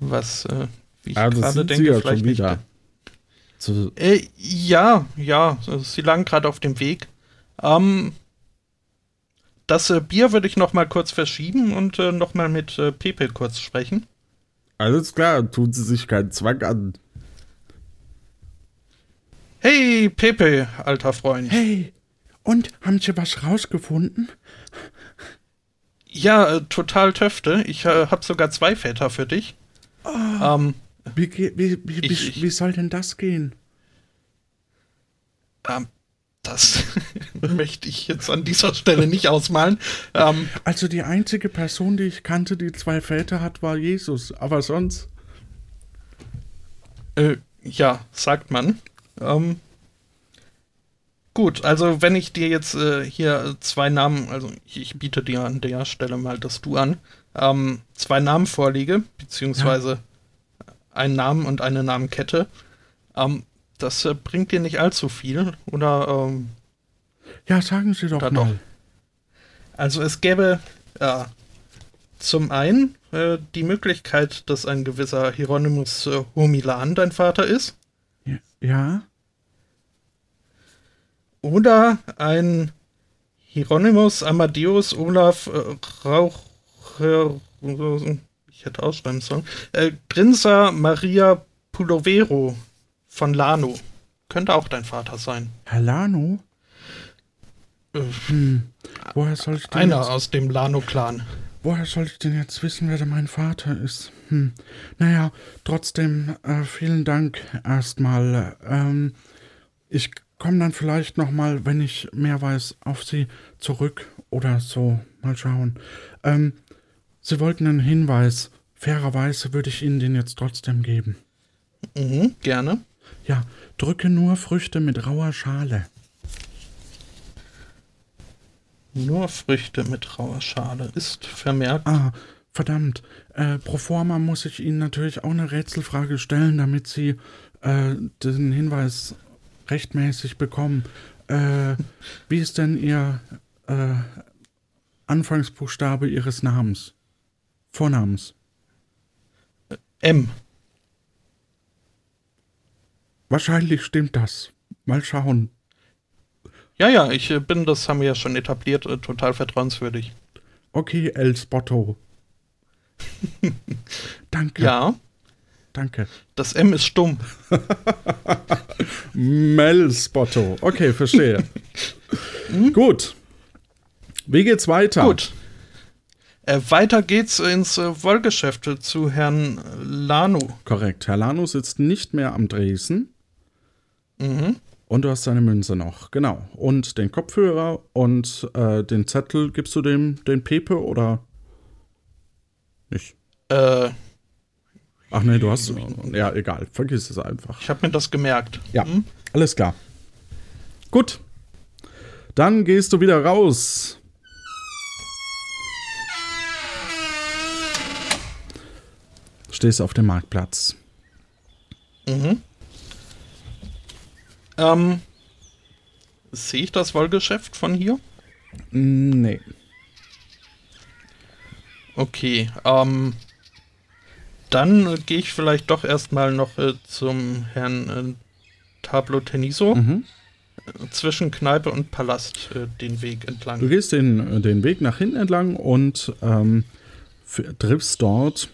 Was, äh, wie ich das gerade denke, sie vielleicht nicht. So, Äh, ja, ja, sie lagen gerade auf dem Weg. Ähm, das äh, Bier würde ich noch mal kurz verschieben und äh, noch mal mit äh, Pepe kurz sprechen. alles klar, tun sie sich keinen Zwang an. Hey, Pepe, alter Freund. Hey, und haben Sie was rausgefunden? Ja, äh, total Töfte. Ich äh, habe sogar zwei Väter für dich. Ähm, Wie, wie, wie, wie, Ich- wie soll denn das gehen? ähm, das *laughs* möchte ich jetzt an dieser Stelle nicht ausmalen. Ähm, Also die einzige Person, die ich kannte, die zwei Väter hat, war Jesus. Aber sonst. Äh, ja, sagt man. Ähm, gut, also wenn ich dir jetzt äh, hier zwei Namen, also ich, ich biete dir an der Stelle mal das Du an, ähm, zwei Namen vorlege, beziehungsweise einen Namen und eine Namenkette, ähm, das äh, bringt dir nicht allzu viel, oder? Ähm, Ja, sagen Sie doch mal. doch. also es gäbe äh, zum einen äh, die Möglichkeit, dass ein gewisser Hieronymus äh, Homilan dein Vater ist. Ja. Oder ein Hieronymus Amadeus Olaf äh, Rauch. Äh, ich hätte ausschreiben sollen. Äh, Grinsa Maria Pulovero von Lano. Könnte auch dein Vater sein. Herr Lano? Äh, Woher soll ich denn einer jetzt, aus dem Lano-Clan. Woher soll ich denn jetzt wissen, wer denn mein Vater ist? Hm. Naja, trotzdem, äh, vielen Dank erstmal. Ähm, ich komme dann vielleicht nochmal, wenn ich mehr weiß, auf Sie zurück oder so. Mal schauen. Ähm, Sie wollten einen Hinweis. Fairerweise würde ich Ihnen den jetzt trotzdem geben. Mhm, gerne. Ja, drücke nur Früchte mit rauer Schale. Nur Früchte mit rauer Schale. Ist vermerkt. Ah, verdammt. Äh, pro forma muss ich Ihnen natürlich auch eine Rätselfrage stellen, damit Sie äh, den Hinweis rechtmäßig bekommen. Äh, wie ist denn Ihr äh, Anfangsbuchstabe Ihres Namens? Vornamens? M. Wahrscheinlich stimmt das. Mal schauen. Ja, ja, ich äh, bin, das haben wir ja schon etabliert, äh, total vertrauenswürdig. Okay, El Spotto. *laughs* danke, Ja, danke. das M ist stumm. *laughs* Mel Spotto. Okay, verstehe. Gut. Wie geht's weiter? Gut. Äh, weiter geht's ins äh, Wollgeschäft zu Herrn Lano. Korrekt. Herr Lano sitzt nicht mehr am Dresen. Mhm. Und du hast seine Münze noch. Genau. Und den Kopfhörer und äh, den Zettel gibst du dem den Pepe oder nicht? Äh, Ach nee, du hast. Ja, egal. Vergiss es einfach. ich habe mir das gemerkt. Ja, Hm? alles klar. Gut. Dann gehst du wieder raus. Stehst auf dem Marktplatz. Mhm. Ähm, sehe ich das Wollgeschäft von hier? Nee. Okay, ähm, dann äh, gehe ich vielleicht doch erstmal noch äh, zum Herrn äh, Tablo Teniso. Mhm. Äh, Zwischen Kneipe und Palast äh, den Weg entlang. Du gehst den, den Weg nach hinten entlang und ähm, triffst dort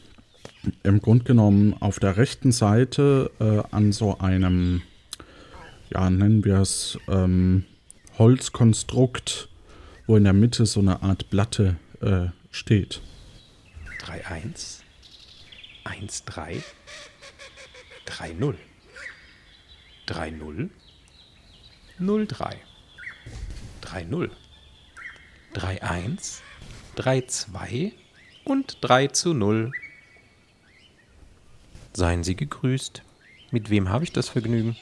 im Grunde genommen auf der rechten Seite äh, an so einem, ja, nennen wir es, ähm, Holzkonstrukt, wo in der Mitte so eine Art Platte äh, steht. 3-1, 1-3, 3-0, 3-0, 0-3. 3-0. 3-1. 3-2 und 3 zu 0. Seien Sie gegrüßt. Mit wem habe ich das Vergnügen?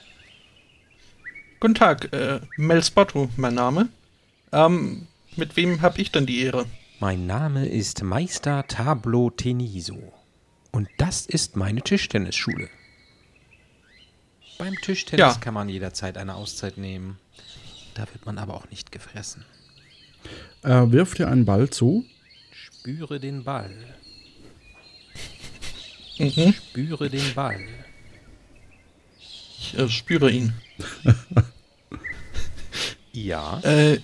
Guten Tag, äh, Mel Spotto, mein Name. Ähm, mit wem habe ich denn die Ehre? Mein Name ist Meister Tablo Teniso. Und das ist meine Tischtennisschule. Beim Tischtennis Ja. kann man jederzeit eine Auszeit nehmen. Da wird man aber auch nicht gefressen. Er wirft dir einen Ball zu. Spüre den Ball. Mhm. Spüre den Ball. Ich äh, spüre ihn. *laughs* Ja. Äh,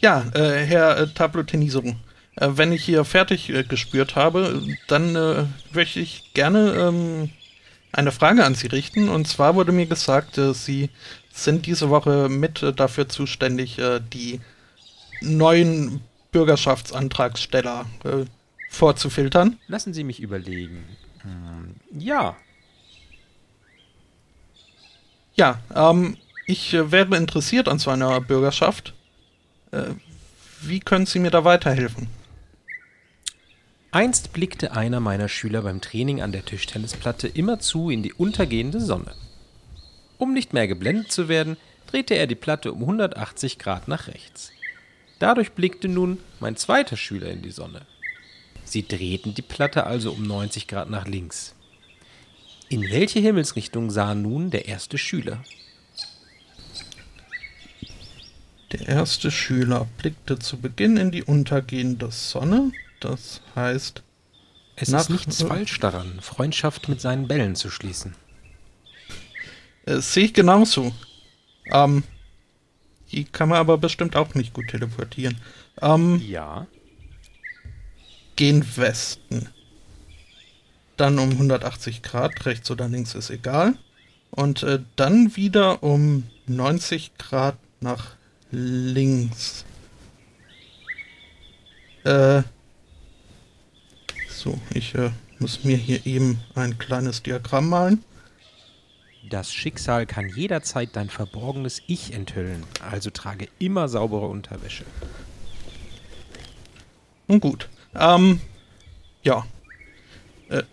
ja, äh, Herr äh, Tablo Teniso, äh, wenn ich hier fertig äh, gespürt habe, dann äh, möchte ich gerne ähm, eine Frage an Sie richten. Und zwar wurde mir gesagt, Sie sind diese Woche mit dafür zuständig, die neuen Bürgerschaftsantragsteller vorzufiltern. Lassen Sie mich überlegen. Hm, ja. Ja, ähm, ich äh, wäre interessiert an so einer Bürgerschaft. Äh, wie können Sie mir da weiterhelfen? Einst blickte einer meiner Schüler beim Training an der Tischtennisplatte immerzu in die untergehende Sonne. Um nicht mehr geblendet zu werden, drehte er die Platte um 180 Grad nach rechts. Dadurch blickte nun mein zweiter Schüler in die Sonne. Sie drehten die Platte also um 90 Grad nach links. In welche Himmelsrichtung sah nun der erste Schüler? Der erste Schüler blickte zu Beginn in die untergehende Sonne. Das heißt, Es ist nichts falsch daran, Freundschaft mit seinen Bällen zu schließen. äh, sehe ich genauso. Ähm, die kann man aber bestimmt auch nicht gut teleportieren. Ähm, Ja. gehen Westen. Dann um 180 Grad, rechts oder links ist egal. Und äh, dann wieder um 90 Grad nach links. Äh, so, ich äh, muss mir hier eben ein kleines Diagramm malen. Das Schicksal kann jederzeit dein verborgenes Ich enthüllen, also trage immer saubere Unterwäsche. Nun gut. Ähm, ja. Äh,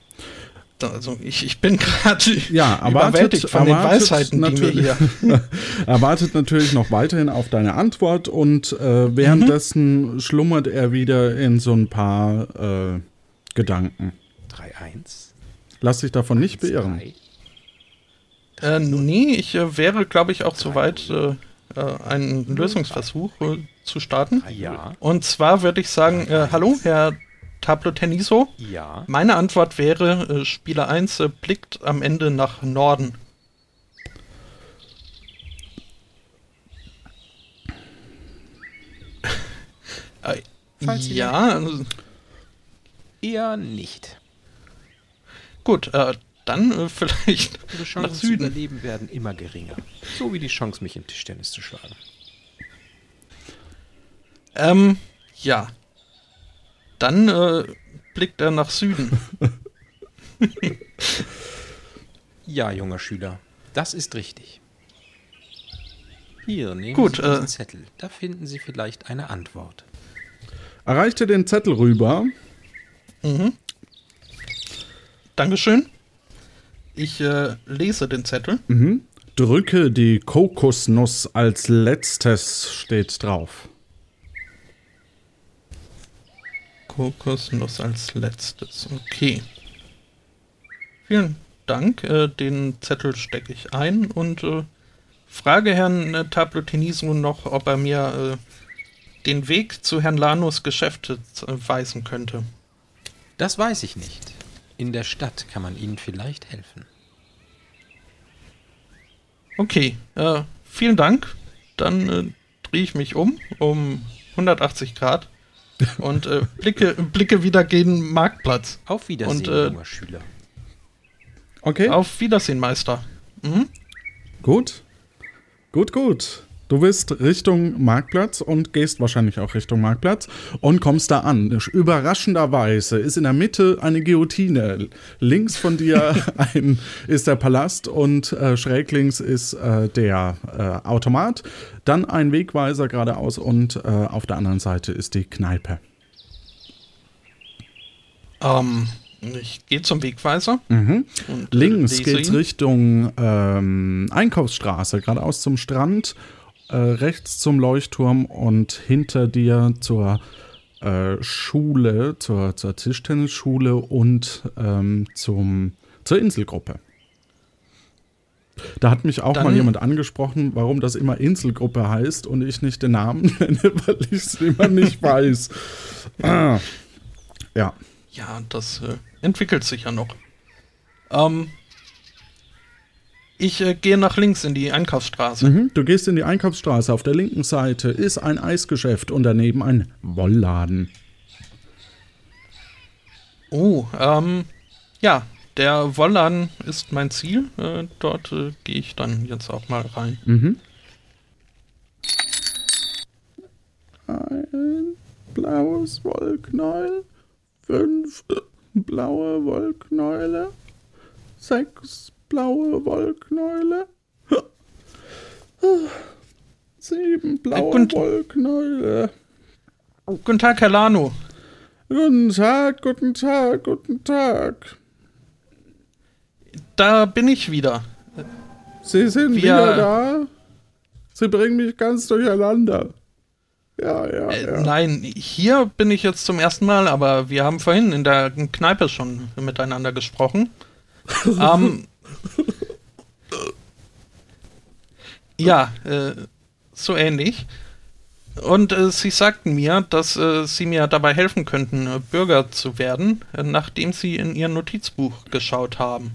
also ich, ich bin *laughs* gerade Ja, erwartet, überwältigt von den erwartet Weisheiten, die mir natürlich, hier. *laughs* er wartet natürlich noch weiterhin auf deine Antwort und äh, währenddessen schlummert er wieder in so ein paar äh, Gedanken. 3-1. Lass dich davon nicht beirren. 3. Äh, nee, ich äh, wäre, glaube ich, auch soweit, äh, äh, einen Lösungsversuch äh, zu starten. Ja. Und zwar würde ich sagen, äh, hallo, Herr Tablo Teniso. Ja. Meine Antwort wäre, äh, Spieler 1 äh, blickt am Ende nach Norden. äh, Falls ja, Eher nicht. gut, äh, dann äh, *laughs* vielleicht Ihre nach Chancen zu Süden. überleben werden immer geringer. So wie die Chance, mich im Tischtennis zu schlagen. Ähm, ja. Dann äh, blickt er nach Süden. *laughs* Ja, junger Schüler, das ist richtig. Hier, nehmen Gut, Sie diesen äh, Zettel. Da finden Sie vielleicht eine Antwort. Erreicht dir den Zettel rüber. Dankeschön. Ich äh, lese den Zettel. Mhm. Drücke die Kokosnuss als letztes steht drauf. Kokosnuss als letztes. Okay. Vielen Dank. Äh, den Zettel stecke ich ein und äh, frage Herrn äh, Tablo Teniso noch, ob er mir äh, den Weg zu Herrn Lanos Geschäft äh, weisen könnte. Das weiß ich nicht. In der Stadt kann man Ihnen vielleicht helfen. Okay, äh, vielen Dank. Dann äh, drehe ich mich um, um 180 Grad und äh, blicke, blicke wieder gegen den Marktplatz. Auf Wiedersehen, Und, äh, junger Schüler. Okay, Auf Wiedersehen, Meister. Mhm. gut. Gut, gut. Du bist Richtung Marktplatz und gehst wahrscheinlich auch Richtung Marktplatz und kommst da an. Überraschenderweise ist in der Mitte eine Guillotine. Links von dir *laughs* ein, ist der Palast und äh, schräg links ist äh, der äh, Automat. Dann ein Wegweiser geradeaus und äh, auf der anderen Seite ist die Kneipe. Ähm, ich gehe zum Wegweiser. Mhm. Äh, Links geht's ihn. Richtung ähm, Einkaufsstraße, geradeaus zum Strand, äh, rechts zum Leuchtturm und hinter dir zur äh, Schule, zur, zur Tischtennisschule und ähm, zum, zur Inselgruppe. Da hat mich auch Dann- mal jemand angesprochen, warum das immer Inselgruppe heißt und ich nicht den Namen *laughs* nenne, weil ich es immer nicht *laughs* weiß. Ah. Ja. Ja, das äh, entwickelt sich ja noch. Ähm, ich äh, gehe nach links in die Einkaufsstraße. Mhm. Du gehst in die Einkaufsstraße. Auf der linken Seite ist ein Eisgeschäft und daneben ein Wollladen. Oh, ähm, ja, der Wollladen ist mein Ziel. Äh, dort äh, gehe ich dann jetzt auch mal rein. Mhm. Ein blaues Wollknäuel, fünf blaue Wollknäule, sechs blaue Wollknäule, *laughs* sieben blaue Guten- Wollknäule. Guten Tag, Herr Lano. Guten Tag, guten Tag, guten Tag. Da bin ich wieder. Sie sind Wir- wieder da? Sie bringen mich ganz durcheinander. Ja, ja, Äh, ja. Nein, hier bin ich jetzt zum ersten Mal, aber wir haben vorhin in der Kneipe schon miteinander gesprochen. *laughs* ähm, *laughs* ja, äh, so ähnlich. Und äh, sie sagten mir, dass äh, sie mir dabei helfen könnten, äh, Bürger zu werden, äh, nachdem sie in ihr Notizbuch geschaut haben.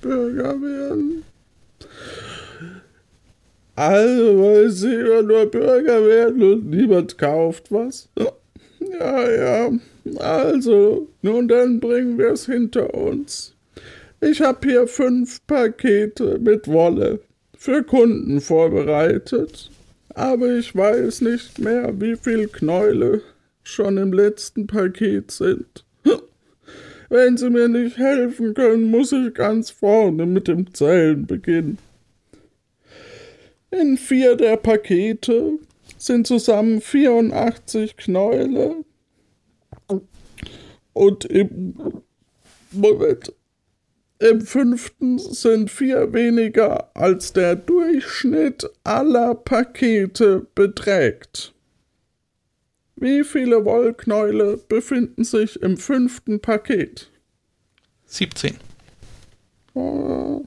Bürger werden. Also wollen Sie immer nur Bürger werden und niemand kauft was? Ja, ja. Also, nun dann bringen wir es hinter uns. Ich habe hier fünf Pakete mit Wolle für Kunden vorbereitet. Aber ich weiß nicht mehr, wie viel Knäule schon im letzten Paket sind. Wenn Sie mir nicht helfen können, muss ich ganz vorne mit dem Zählen beginnen. In vier der Pakete sind zusammen 84 Knäule. Und im Moment. Im fünften sind vier weniger, als der Durchschnitt aller Pakete beträgt. Wie viele Wollknäule befinden sich im fünften Paket? 17. Oh.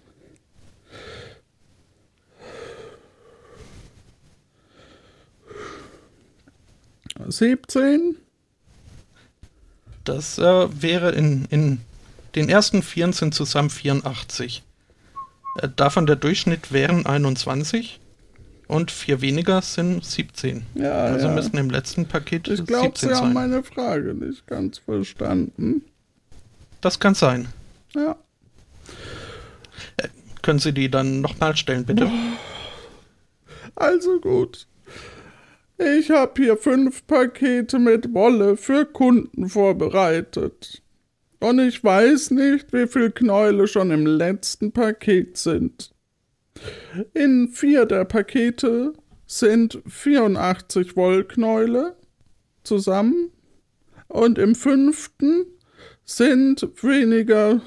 Siebzehn? Das äh, wäre in, in den ersten Vieren sind zusammen 84. Äh, davon der Durchschnitt wären 21 und vier weniger sind 17. Ja, also ja. müssten im letzten Paket Ich glaube, 17 Sie haben sein. meine Frage nicht ganz verstanden. Das kann sein. Ja. Können Sie die dann nochmal stellen, bitte? Also gut. Ich habe hier fünf Pakete mit Wolle für Kunden vorbereitet. Und ich weiß nicht, wie viel Knäule schon im letzten Paket sind. In vier der Pakete sind 84 Wollknäule zusammen. Und im fünften sind weniger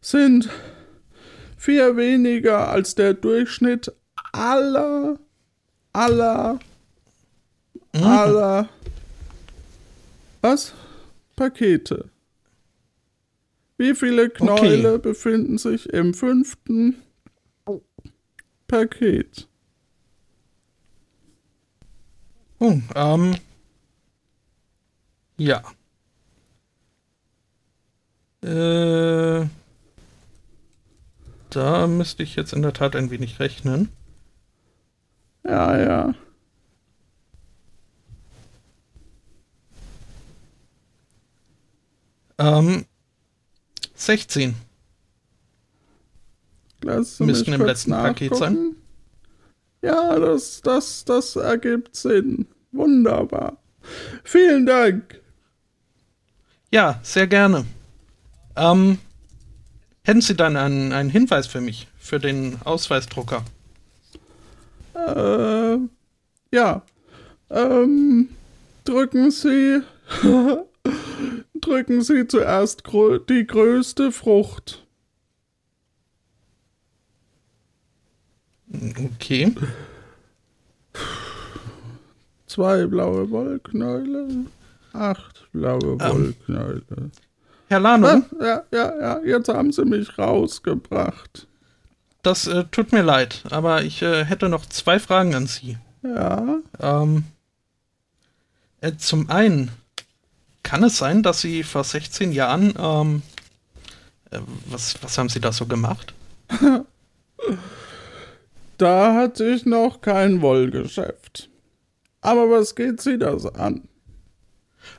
sind vier weniger als der Durchschnitt aller aller aller was Pakete. Wie viele Knäule befinden sich im fünften Paket? Oh, ähm. Ja. Äh. Da müsste ich jetzt in der Tat ein wenig rechnen. Ja, ja. Ähm. 16. Lass Müssten im letzten Paket sein. nachgucken. Ja, das, das, das ergibt Sinn. Wunderbar. Vielen Dank. Ja, sehr gerne. Ähm, hätten Sie dann einen, einen Hinweis für mich, für den Ausweisdrucker? Äh, ja. Ähm, drücken Sie. *laughs* drücken Sie zuerst grö die größte Frucht. Okay. Zwei blaue Wollknäule. Acht blaue Wollknäule. Herr Lano, Ah, ja, ja, ja, jetzt haben Sie mich rausgebracht. das äh, tut mir leid, aber ich äh, hätte noch zwei Fragen an Sie. Ja, Ähm, äh, zum einen, kann es sein, dass Sie vor 16 Jahren, ähm, äh, was, was haben Sie da so gemacht? *laughs* da hatte ich noch kein Wollgeschäft. Aber was geht Sie das an?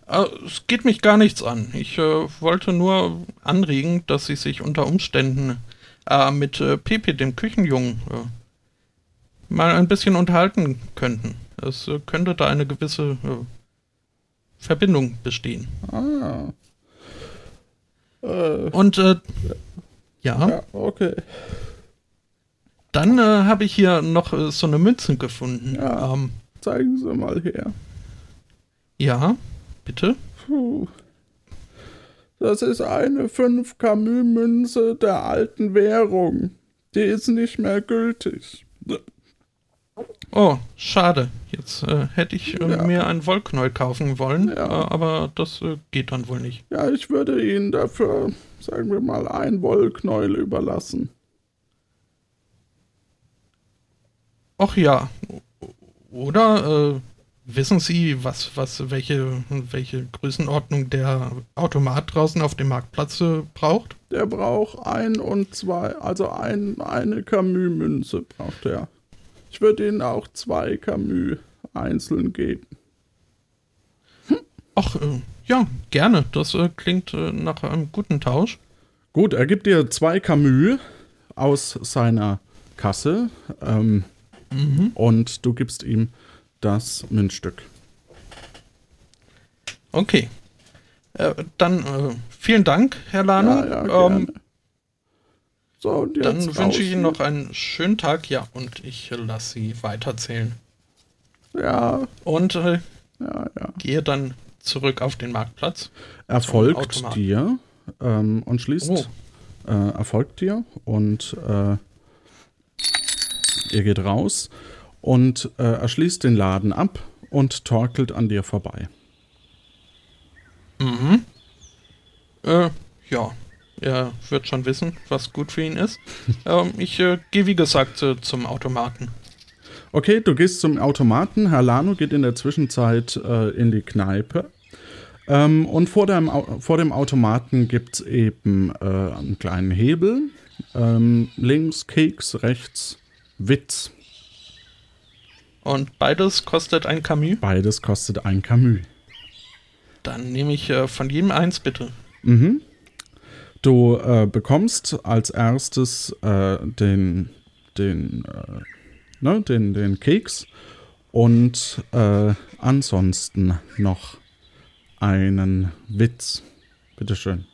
Äh, es geht mich gar nichts an. Ich äh, wollte nur anregen, dass Sie sich unter Umständen äh, mit äh, Pepe, dem Küchenjungen, äh, mal ein bisschen unterhalten könnten. Es könnte da eine gewisse Verbindung bestehen. Ah. Äh, Und äh, ja, ja, okay. dann äh, habe ich hier noch äh, so eine Münze gefunden. Ja. Ähm, Zeigen Sie mal her. ja, bitte. Puh. Das ist eine 5 Camus-Münze der alten Währung. Die ist nicht mehr gültig. Oh, schade. Jetzt äh, hätte ich äh, Ja. mir ein Wollknäuel kaufen wollen, Ja. äh, aber das äh, geht dann wohl nicht. Ja, ich würde Ihnen dafür, sagen wir mal, ein Wollknäuel überlassen. Ach ja. Oder äh, wissen Sie, was, was, welche, welche Größenordnung der Automat draußen auf dem Marktplatz äh, braucht? Der braucht ein und zwei, also ein, eine Camus-Münze braucht er. Ich würde Ihnen auch zwei Camus einzeln geben. Ach, äh, ja, gerne. Das äh, klingt äh, nach einem guten Tausch. Gut, er gibt dir zwei Camus aus seiner Kasse ähm, und du gibst ihm das Münzstück. Okay. Äh, dann äh, vielen Dank, Herr Lano. Ja, ja, ähm, So, dann wünsche ich Ihnen noch einen schönen Tag. Ja, und ich lasse Sie weiterzählen. Ja, Und äh, ja, ja. gehe dann zurück auf den Marktplatz. Er folgt Automat. dir ähm, und schließt. Oh. Äh, er folgt dir und äh, ihr geht raus und äh, er schließt den Laden ab und torkelt an dir vorbei. Äh, ja, er wird schon wissen, was gut für ihn ist. *laughs* ähm, ich äh, gehe, wie gesagt, äh, zum Automaten. Okay, du gehst zum Automaten. Herr Lano geht in der Zwischenzeit äh, in die Kneipe. Ähm, und vor dem, Au- vor dem Automaten gibt es eben äh, einen kleinen Hebel. Ähm, links Keks, rechts Witz. Und beides kostet ein Camus. Beides kostet ein Camus. Dann nehme ich äh, von jedem eins, bitte. Mhm. Du äh, bekommst als erstes äh, den, den, äh, ne, den, den Keks und äh, ansonsten noch einen Witz. Bitteschön.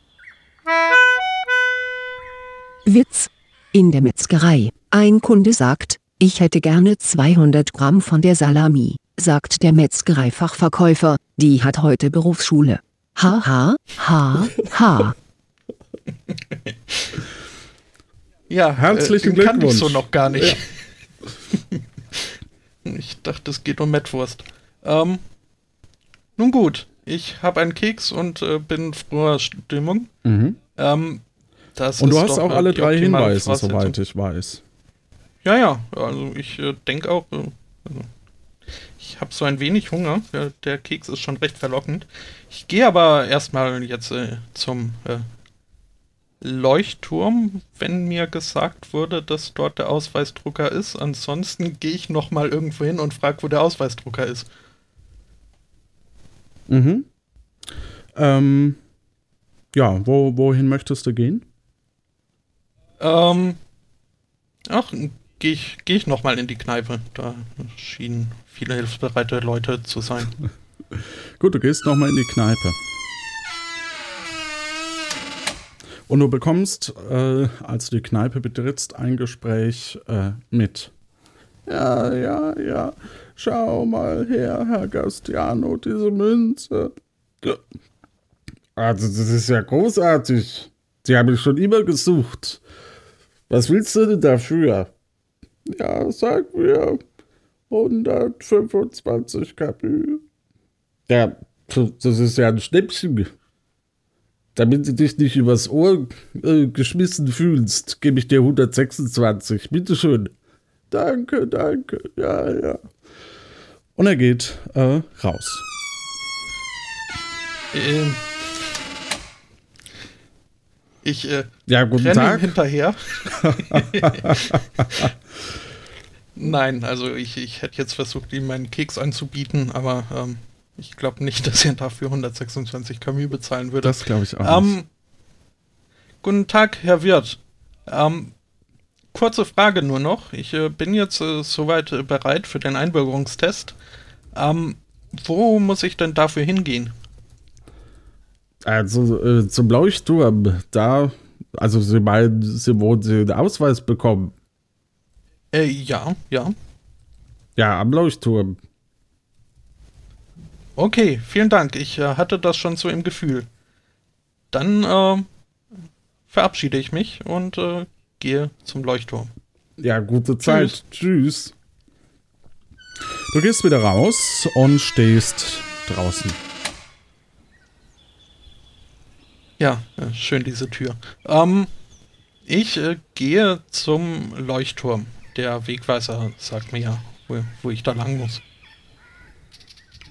Witz. In der Metzgerei. Ein Kunde sagt, ich hätte gerne 200 Gramm von der Salami, sagt der Metzgereifachverkäufer, die hat heute Berufsschule. Ha ha, ha, ha. Ja, Herzlichen äh, den kannte ich Glückwunsch. so noch gar nicht. *laughs* ich dachte, es geht um Mettwurst. Ähm, nun gut, ich habe einen Keks und äh, bin in froher Stimmung. Mhm. Ähm, Und du hast auch alle drei Hinweise, soweit ich weiß. Ja, ja, also ich äh, denke auch, äh, also ich habe so ein wenig Hunger. Der Keks ist schon recht verlockend. Ich gehe aber erstmal jetzt äh, zum äh, Leuchtturm, wenn mir gesagt wurde, dass dort der Ausweisdrucker ist. Ansonsten gehe ich noch mal irgendwo hin und frage, wo der Ausweisdrucker ist. Mhm. Ähm, ja, wo, wohin möchtest du gehen? Ähm, ach, gehe ich, geh ich nochmal in die Kneipe. Da schienen viele hilfsbereite Leute zu sein. *laughs* Gut, du gehst nochmal in die Kneipe. Und du bekommst, äh, als du die Kneipe betrittst, ein Gespräch äh, mit. Ja, ja, ja. Schau mal her, Herr Gastiano, diese Münze. Also, das ist ja großartig. Die habe ich schon immer gesucht. Was willst du denn dafür? Ja, sag mir 125 Kapü. Ja, das ist ja ein Schnäppchen. Damit du dich nicht übers Ohr äh, geschmissen fühlst, gebe ich dir 126. Bitteschön. Danke, danke. Ja, ja. Und er geht äh, raus. Ähm, ich äh, ja, guten renne Tag. ihm hinterher. *laughs* Nein, also ich, ich hätte jetzt versucht, ihm meinen Keks anzubieten, aber ähm, ich glaube nicht, dass er dafür 126 Camus bezahlen würde. Das glaube ich auch nicht. Ähm, guten Tag, Herr Wirt. Ähm, kurze Frage nur noch. Ich äh, bin jetzt äh, soweit äh, bereit für den Einbürgerungstest. Ähm, wo muss ich denn dafür hingehen? Also äh, zum Leuchtturm, da, also Sie meinen, Sie wollen Sie einen Ausweis bekommen? Äh, ja, ja. Ja, am Leuchtturm. Okay, vielen Dank. Ich äh, hatte das schon so im Gefühl. Dann äh, verabschiede ich mich und äh, gehe zum Leuchtturm. Ja, gute Zeit. Tschüss. Du gehst wieder raus und stehst draußen. Ja, äh, schön diese Tür. Ähm, ich äh, gehe zum Leuchtturm. Der Wegweiser sagt mir ja, wo, wo ich da lang muss.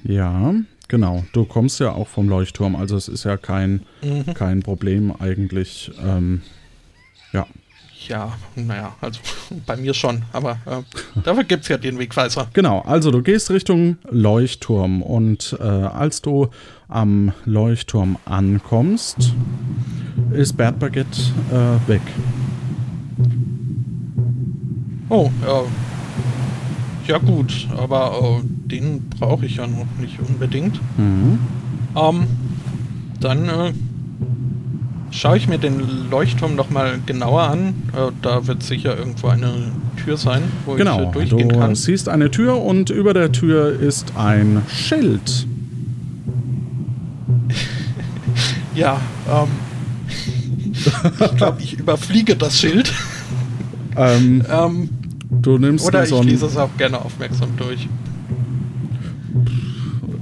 Ja, genau. Du kommst ja auch vom Leuchtturm, also es ist ja kein, Mhm. kein Problem eigentlich. Ähm, ja, Ja, naja, also bei mir schon, aber äh, dafür gibt es ja den Wegweiser. genau. Also du gehst Richtung Leuchtturm und äh, als du am Leuchtturm ankommst, ist Bert Baguette äh, weg. Oh, äh, ja gut, aber äh, den brauche ich ja noch nicht unbedingt. Mhm. Ähm, dann äh, schaue ich mir den Leuchtturm noch mal genauer an. Äh, da wird sicher irgendwo eine Tür sein, wo ich Genau, äh, durchgehen du kann. siehst eine Tür und über der Tür ist ein Schild. *laughs* Ja, ähm, ich glaube, ich überfliege das Schild. *laughs* Ähm, Ähm, du nimmst oder ich so ein, lese es auch gerne aufmerksam durch.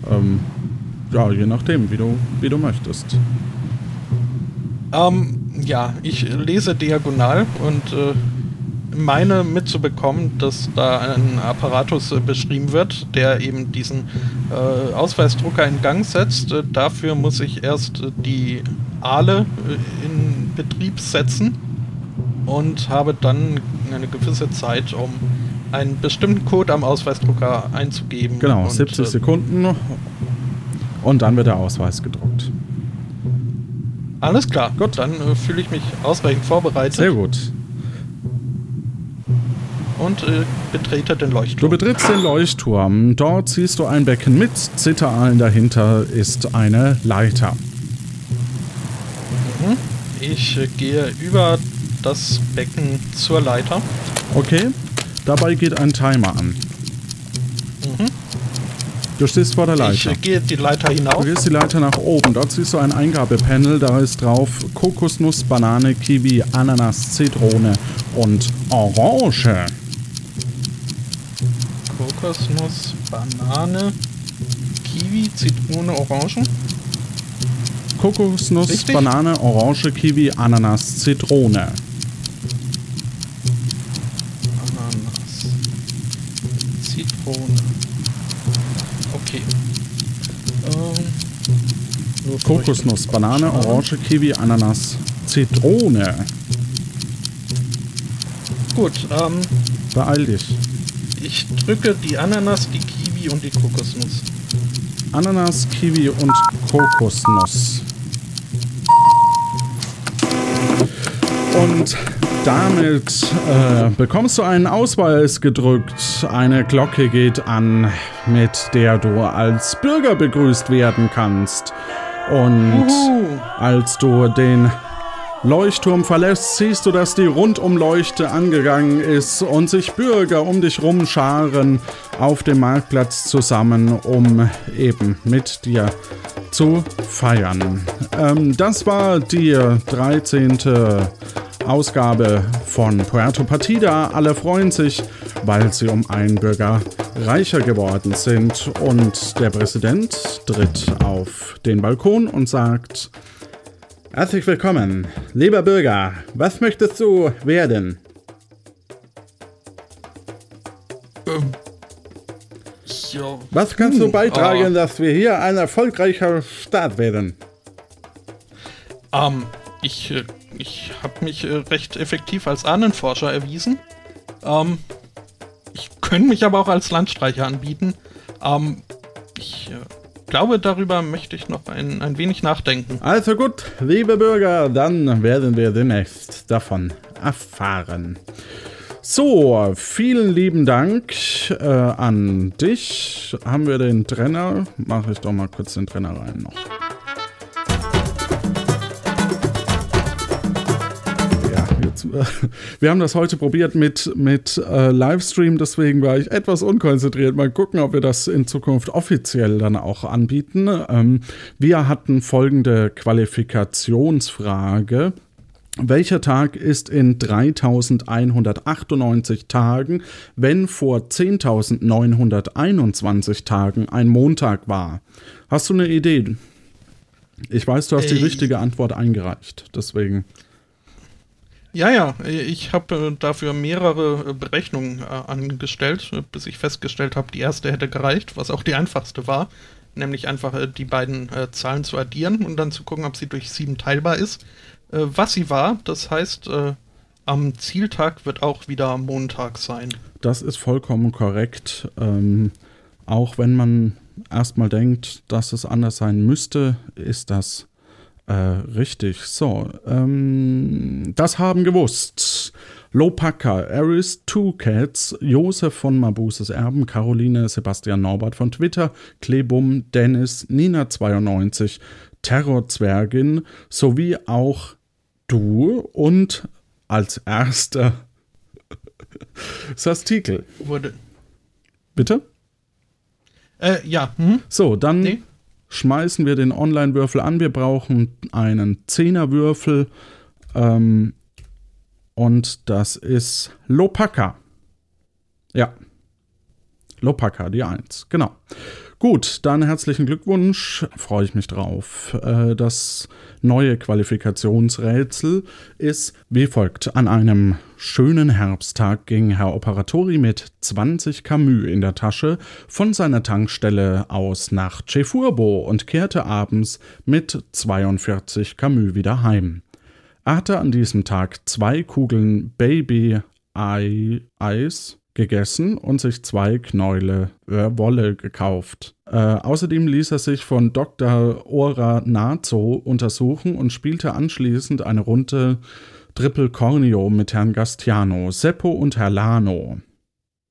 ähm, ja, je nachdem, wie du, wie du möchtest. Ähm, ja, ich lese diagonal und äh, meine mitzubekommen, dass da ein Apparatus äh, beschrieben wird, der eben diesen äh, Ausweisdrucker in Gang setzt. Äh, dafür muss ich erst äh, die Aale äh, in Betrieb setzen und habe dann eine gewisse Zeit, um einen bestimmten Code am Ausweisdrucker einzugeben. Genau, und, 70 äh, Sekunden und dann wird der Ausweis gedruckt. Alles klar, Gut. Dann äh, fühle ich mich ausreichend vorbereitet Sehr gut. und äh, betrete den Du Leuchtturm. betrittst den Leuchtturm. Dort siehst du ein Becken mit Zitteraalen. Dahinter ist eine Leiter. Ich äh, gehe über das Becken zur Leiter. Okay, dabei geht ein Timer an. Du stehst vor der Ich Leiter. äh, gehe die Leiter Du hinauf. gehst die Leiter nach oben. Dort siehst du ein Eingabepanel. Da ist drauf Kokosnuss, Banane, Kiwi, Ananas, Zitrone und Orange. Kokosnuss, Banane, Kiwi, Zitrone, Orangen. Kokosnuss, Richtig? Banane, Orange, Kiwi, Ananas, Zitrone. Kokosnuss, Banane, Orange, Kiwi, Ananas, Zitrone. Gut, ähm, Beeil dich. ich drücke die Ananas, die Kiwi und die Kokosnuss. Ananas, Kiwi und Kokosnuss. Und Damit äh, bekommst du einen Ausweis gedrückt. Eine Glocke geht an, mit der du als Bürger begrüßt werden kannst. Und Uhu. als du den Leuchtturm verlässt, siehst du, dass die Rundumleuchte angegangen ist und sich Bürger um dich rumscharen auf dem Marktplatz zusammen, um eben mit dir zu feiern. Ähm, das war die 13. Ausgabe von Puerto Partida. Alle freuen sich, weil sie um einen Bürger reicher geworden sind. Und der Präsident tritt auf den Balkon und sagt, Herzlich willkommen, lieber Bürger. Was möchtest du werden? Ja. Was kannst du Hm, beitragen, ah. dass wir hier ein erfolgreicher Staat werden? Ähm, ich, äh, ich habe mich äh, recht effektiv als Ahnenforscher erwiesen. Ähm, ich könnte mich aber auch als Landstreicher anbieten. Ähm, ich äh, glaube, darüber möchte ich noch ein, ein wenig nachdenken. Also gut, liebe Bürger, dann werden wir demnächst davon erfahren. So, vielen lieben Dank äh, an dich. Haben wir den Trenner? Mache ich doch mal kurz den Trenner rein noch. Jetzt, äh, wir haben das heute probiert mit, mit äh, Livestream, deswegen war ich etwas unkonzentriert. Mal gucken, ob wir das in Zukunft offiziell dann auch anbieten. Ähm, wir hatten folgende Qualifikationsfrage. Welcher Tag ist in 3198 Tagen, wenn vor 10.921 Tagen ein Montag war? Hast du eine Idee? Ich weiß, du hast die Äh, richtige Antwort eingereicht, deswegen. Ja, ja, ich habe äh, dafür mehrere äh, Berechnungen äh, angestellt, bis ich festgestellt habe, die erste hätte gereicht, was auch die einfachste war. Nämlich einfach die beiden Zahlen zu addieren und dann zu gucken, ob sie durch sieben teilbar ist. Was sie war, das heißt, am Zieltag wird auch wieder Montag sein. Das ist vollkommen korrekt. Ähm, auch wenn man erstmal denkt, dass es anders sein müsste, ist das äh, richtig. So, ähm, das haben gewusst. Lopaka, Aris, Two Cats, Josef von Mabuses Erben, Caroline, Sebastian Norbert von Twitter, Klebum, Dennis, Nina92, Terrorzwergin sowie auch du und als erster *laughs* Sastikel. Wurde. Bitte? Äh, ja, hm? So, dann Nee. Schmeißen wir den Online-Würfel an. Wir brauchen einen Zehnerwürfel. Ähm, und das ist Lopaka. Ja. Lopaka, die 1. Genau. Gut, dann herzlichen Glückwunsch. Freue ich mich drauf. Äh, Das neue Qualifikationsrätsel ist wie folgt. An einem schönen Herbsttag ging Herr Operatori mit 20 Camus in der Tasche von seiner Tankstelle aus nach Cefurbo und kehrte abends mit 42 Camus wieder heim. Er hatte an diesem Tag zwei Kugeln Baby-Eis gegessen und sich zwei Knäule äh, Wolle gekauft. Äh, außerdem ließ er sich von Dr. Ora Nazo untersuchen und spielte anschließend eine Runde Triple Cornio mit Herrn Gastiano, Seppo und Herr Lano.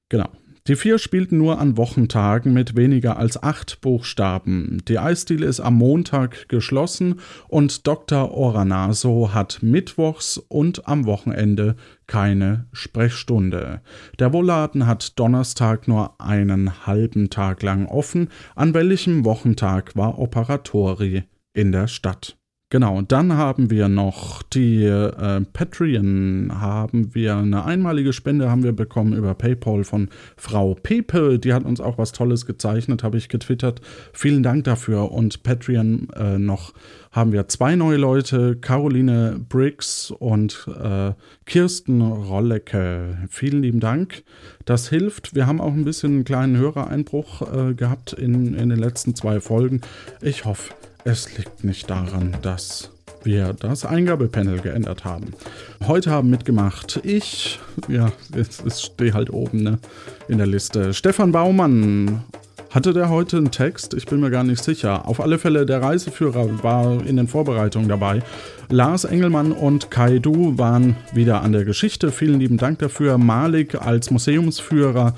Genau. Die vier spielten nur an Wochentagen mit weniger als acht Buchstaben. Die Eisdiele ist am Montag geschlossen und Dr. Oranaso hat mittwochs und am Wochenende keine Sprechstunde. Der Wohlladen hat Donnerstag nur einen halben Tag lang offen. An welchem Wochentag war Operatori in der Stadt? Genau, dann haben wir noch die äh, Patreon, haben wir eine einmalige Spende haben wir bekommen über PayPal von Frau Pepe, die hat uns auch was Tolles gezeichnet, habe ich getwittert. Vielen Dank dafür und Patreon äh, noch haben wir zwei neue Leute, Caroline Briggs und äh, Kirsten Rollecke. Vielen lieben Dank. Das hilft. Wir haben auch ein bisschen einen kleinen Hörereinbruch äh, gehabt in, in den letzten zwei Folgen. Ich hoffe, es liegt nicht daran, dass wir das Eingabepanel geändert haben. Heute haben mitgemacht ich, ja, es, stehe halt oben ne, in der Liste, Stefan Baumann, Hatte der heute einen Text? Ich bin mir gar nicht sicher. Auf alle Fälle, der Reiseführer war in den Vorbereitungen dabei. Lars Engelmann und Kai Du waren wieder an der Geschichte. Vielen lieben Dank dafür. Malik als Museumsführer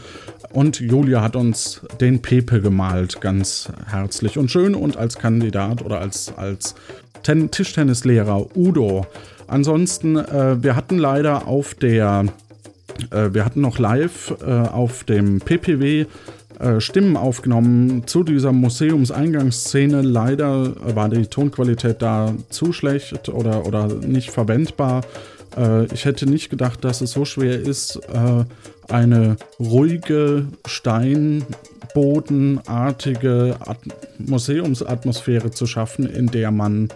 und Julia hat uns den Pepe gemalt, ganz herzlich und schön und als Kandidat oder als, als Ten Tischtennislehrer Udo. Ansonsten, äh, wir hatten leider auf der, äh, wir hatten noch live äh, auf dem PPW äh, Stimmen aufgenommen zu dieser Museumseingangsszene. Leider war die Tonqualität da zu schlecht oder, oder nicht verwendbar. Äh, ich hätte nicht gedacht, dass es so schwer ist, äh, eine ruhige Steinbodenartige At Museumsatmosphäre zu schaffen, in der man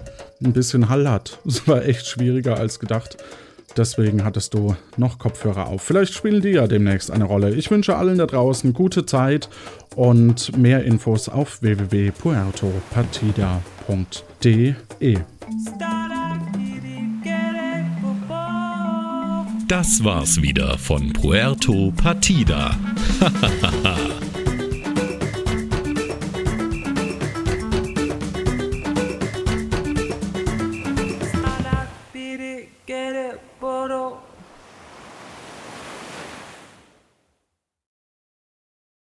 ein bisschen Hall hat. *laughs* Es war echt schwieriger als gedacht. Deswegen hattest du noch Kopfhörer auf. Vielleicht spielen die ja demnächst eine Rolle. Ich wünsche allen da draußen gute Zeit und mehr Infos auf www.puertopartida.de. Das war's wieder von Puerto Partida. *laughs*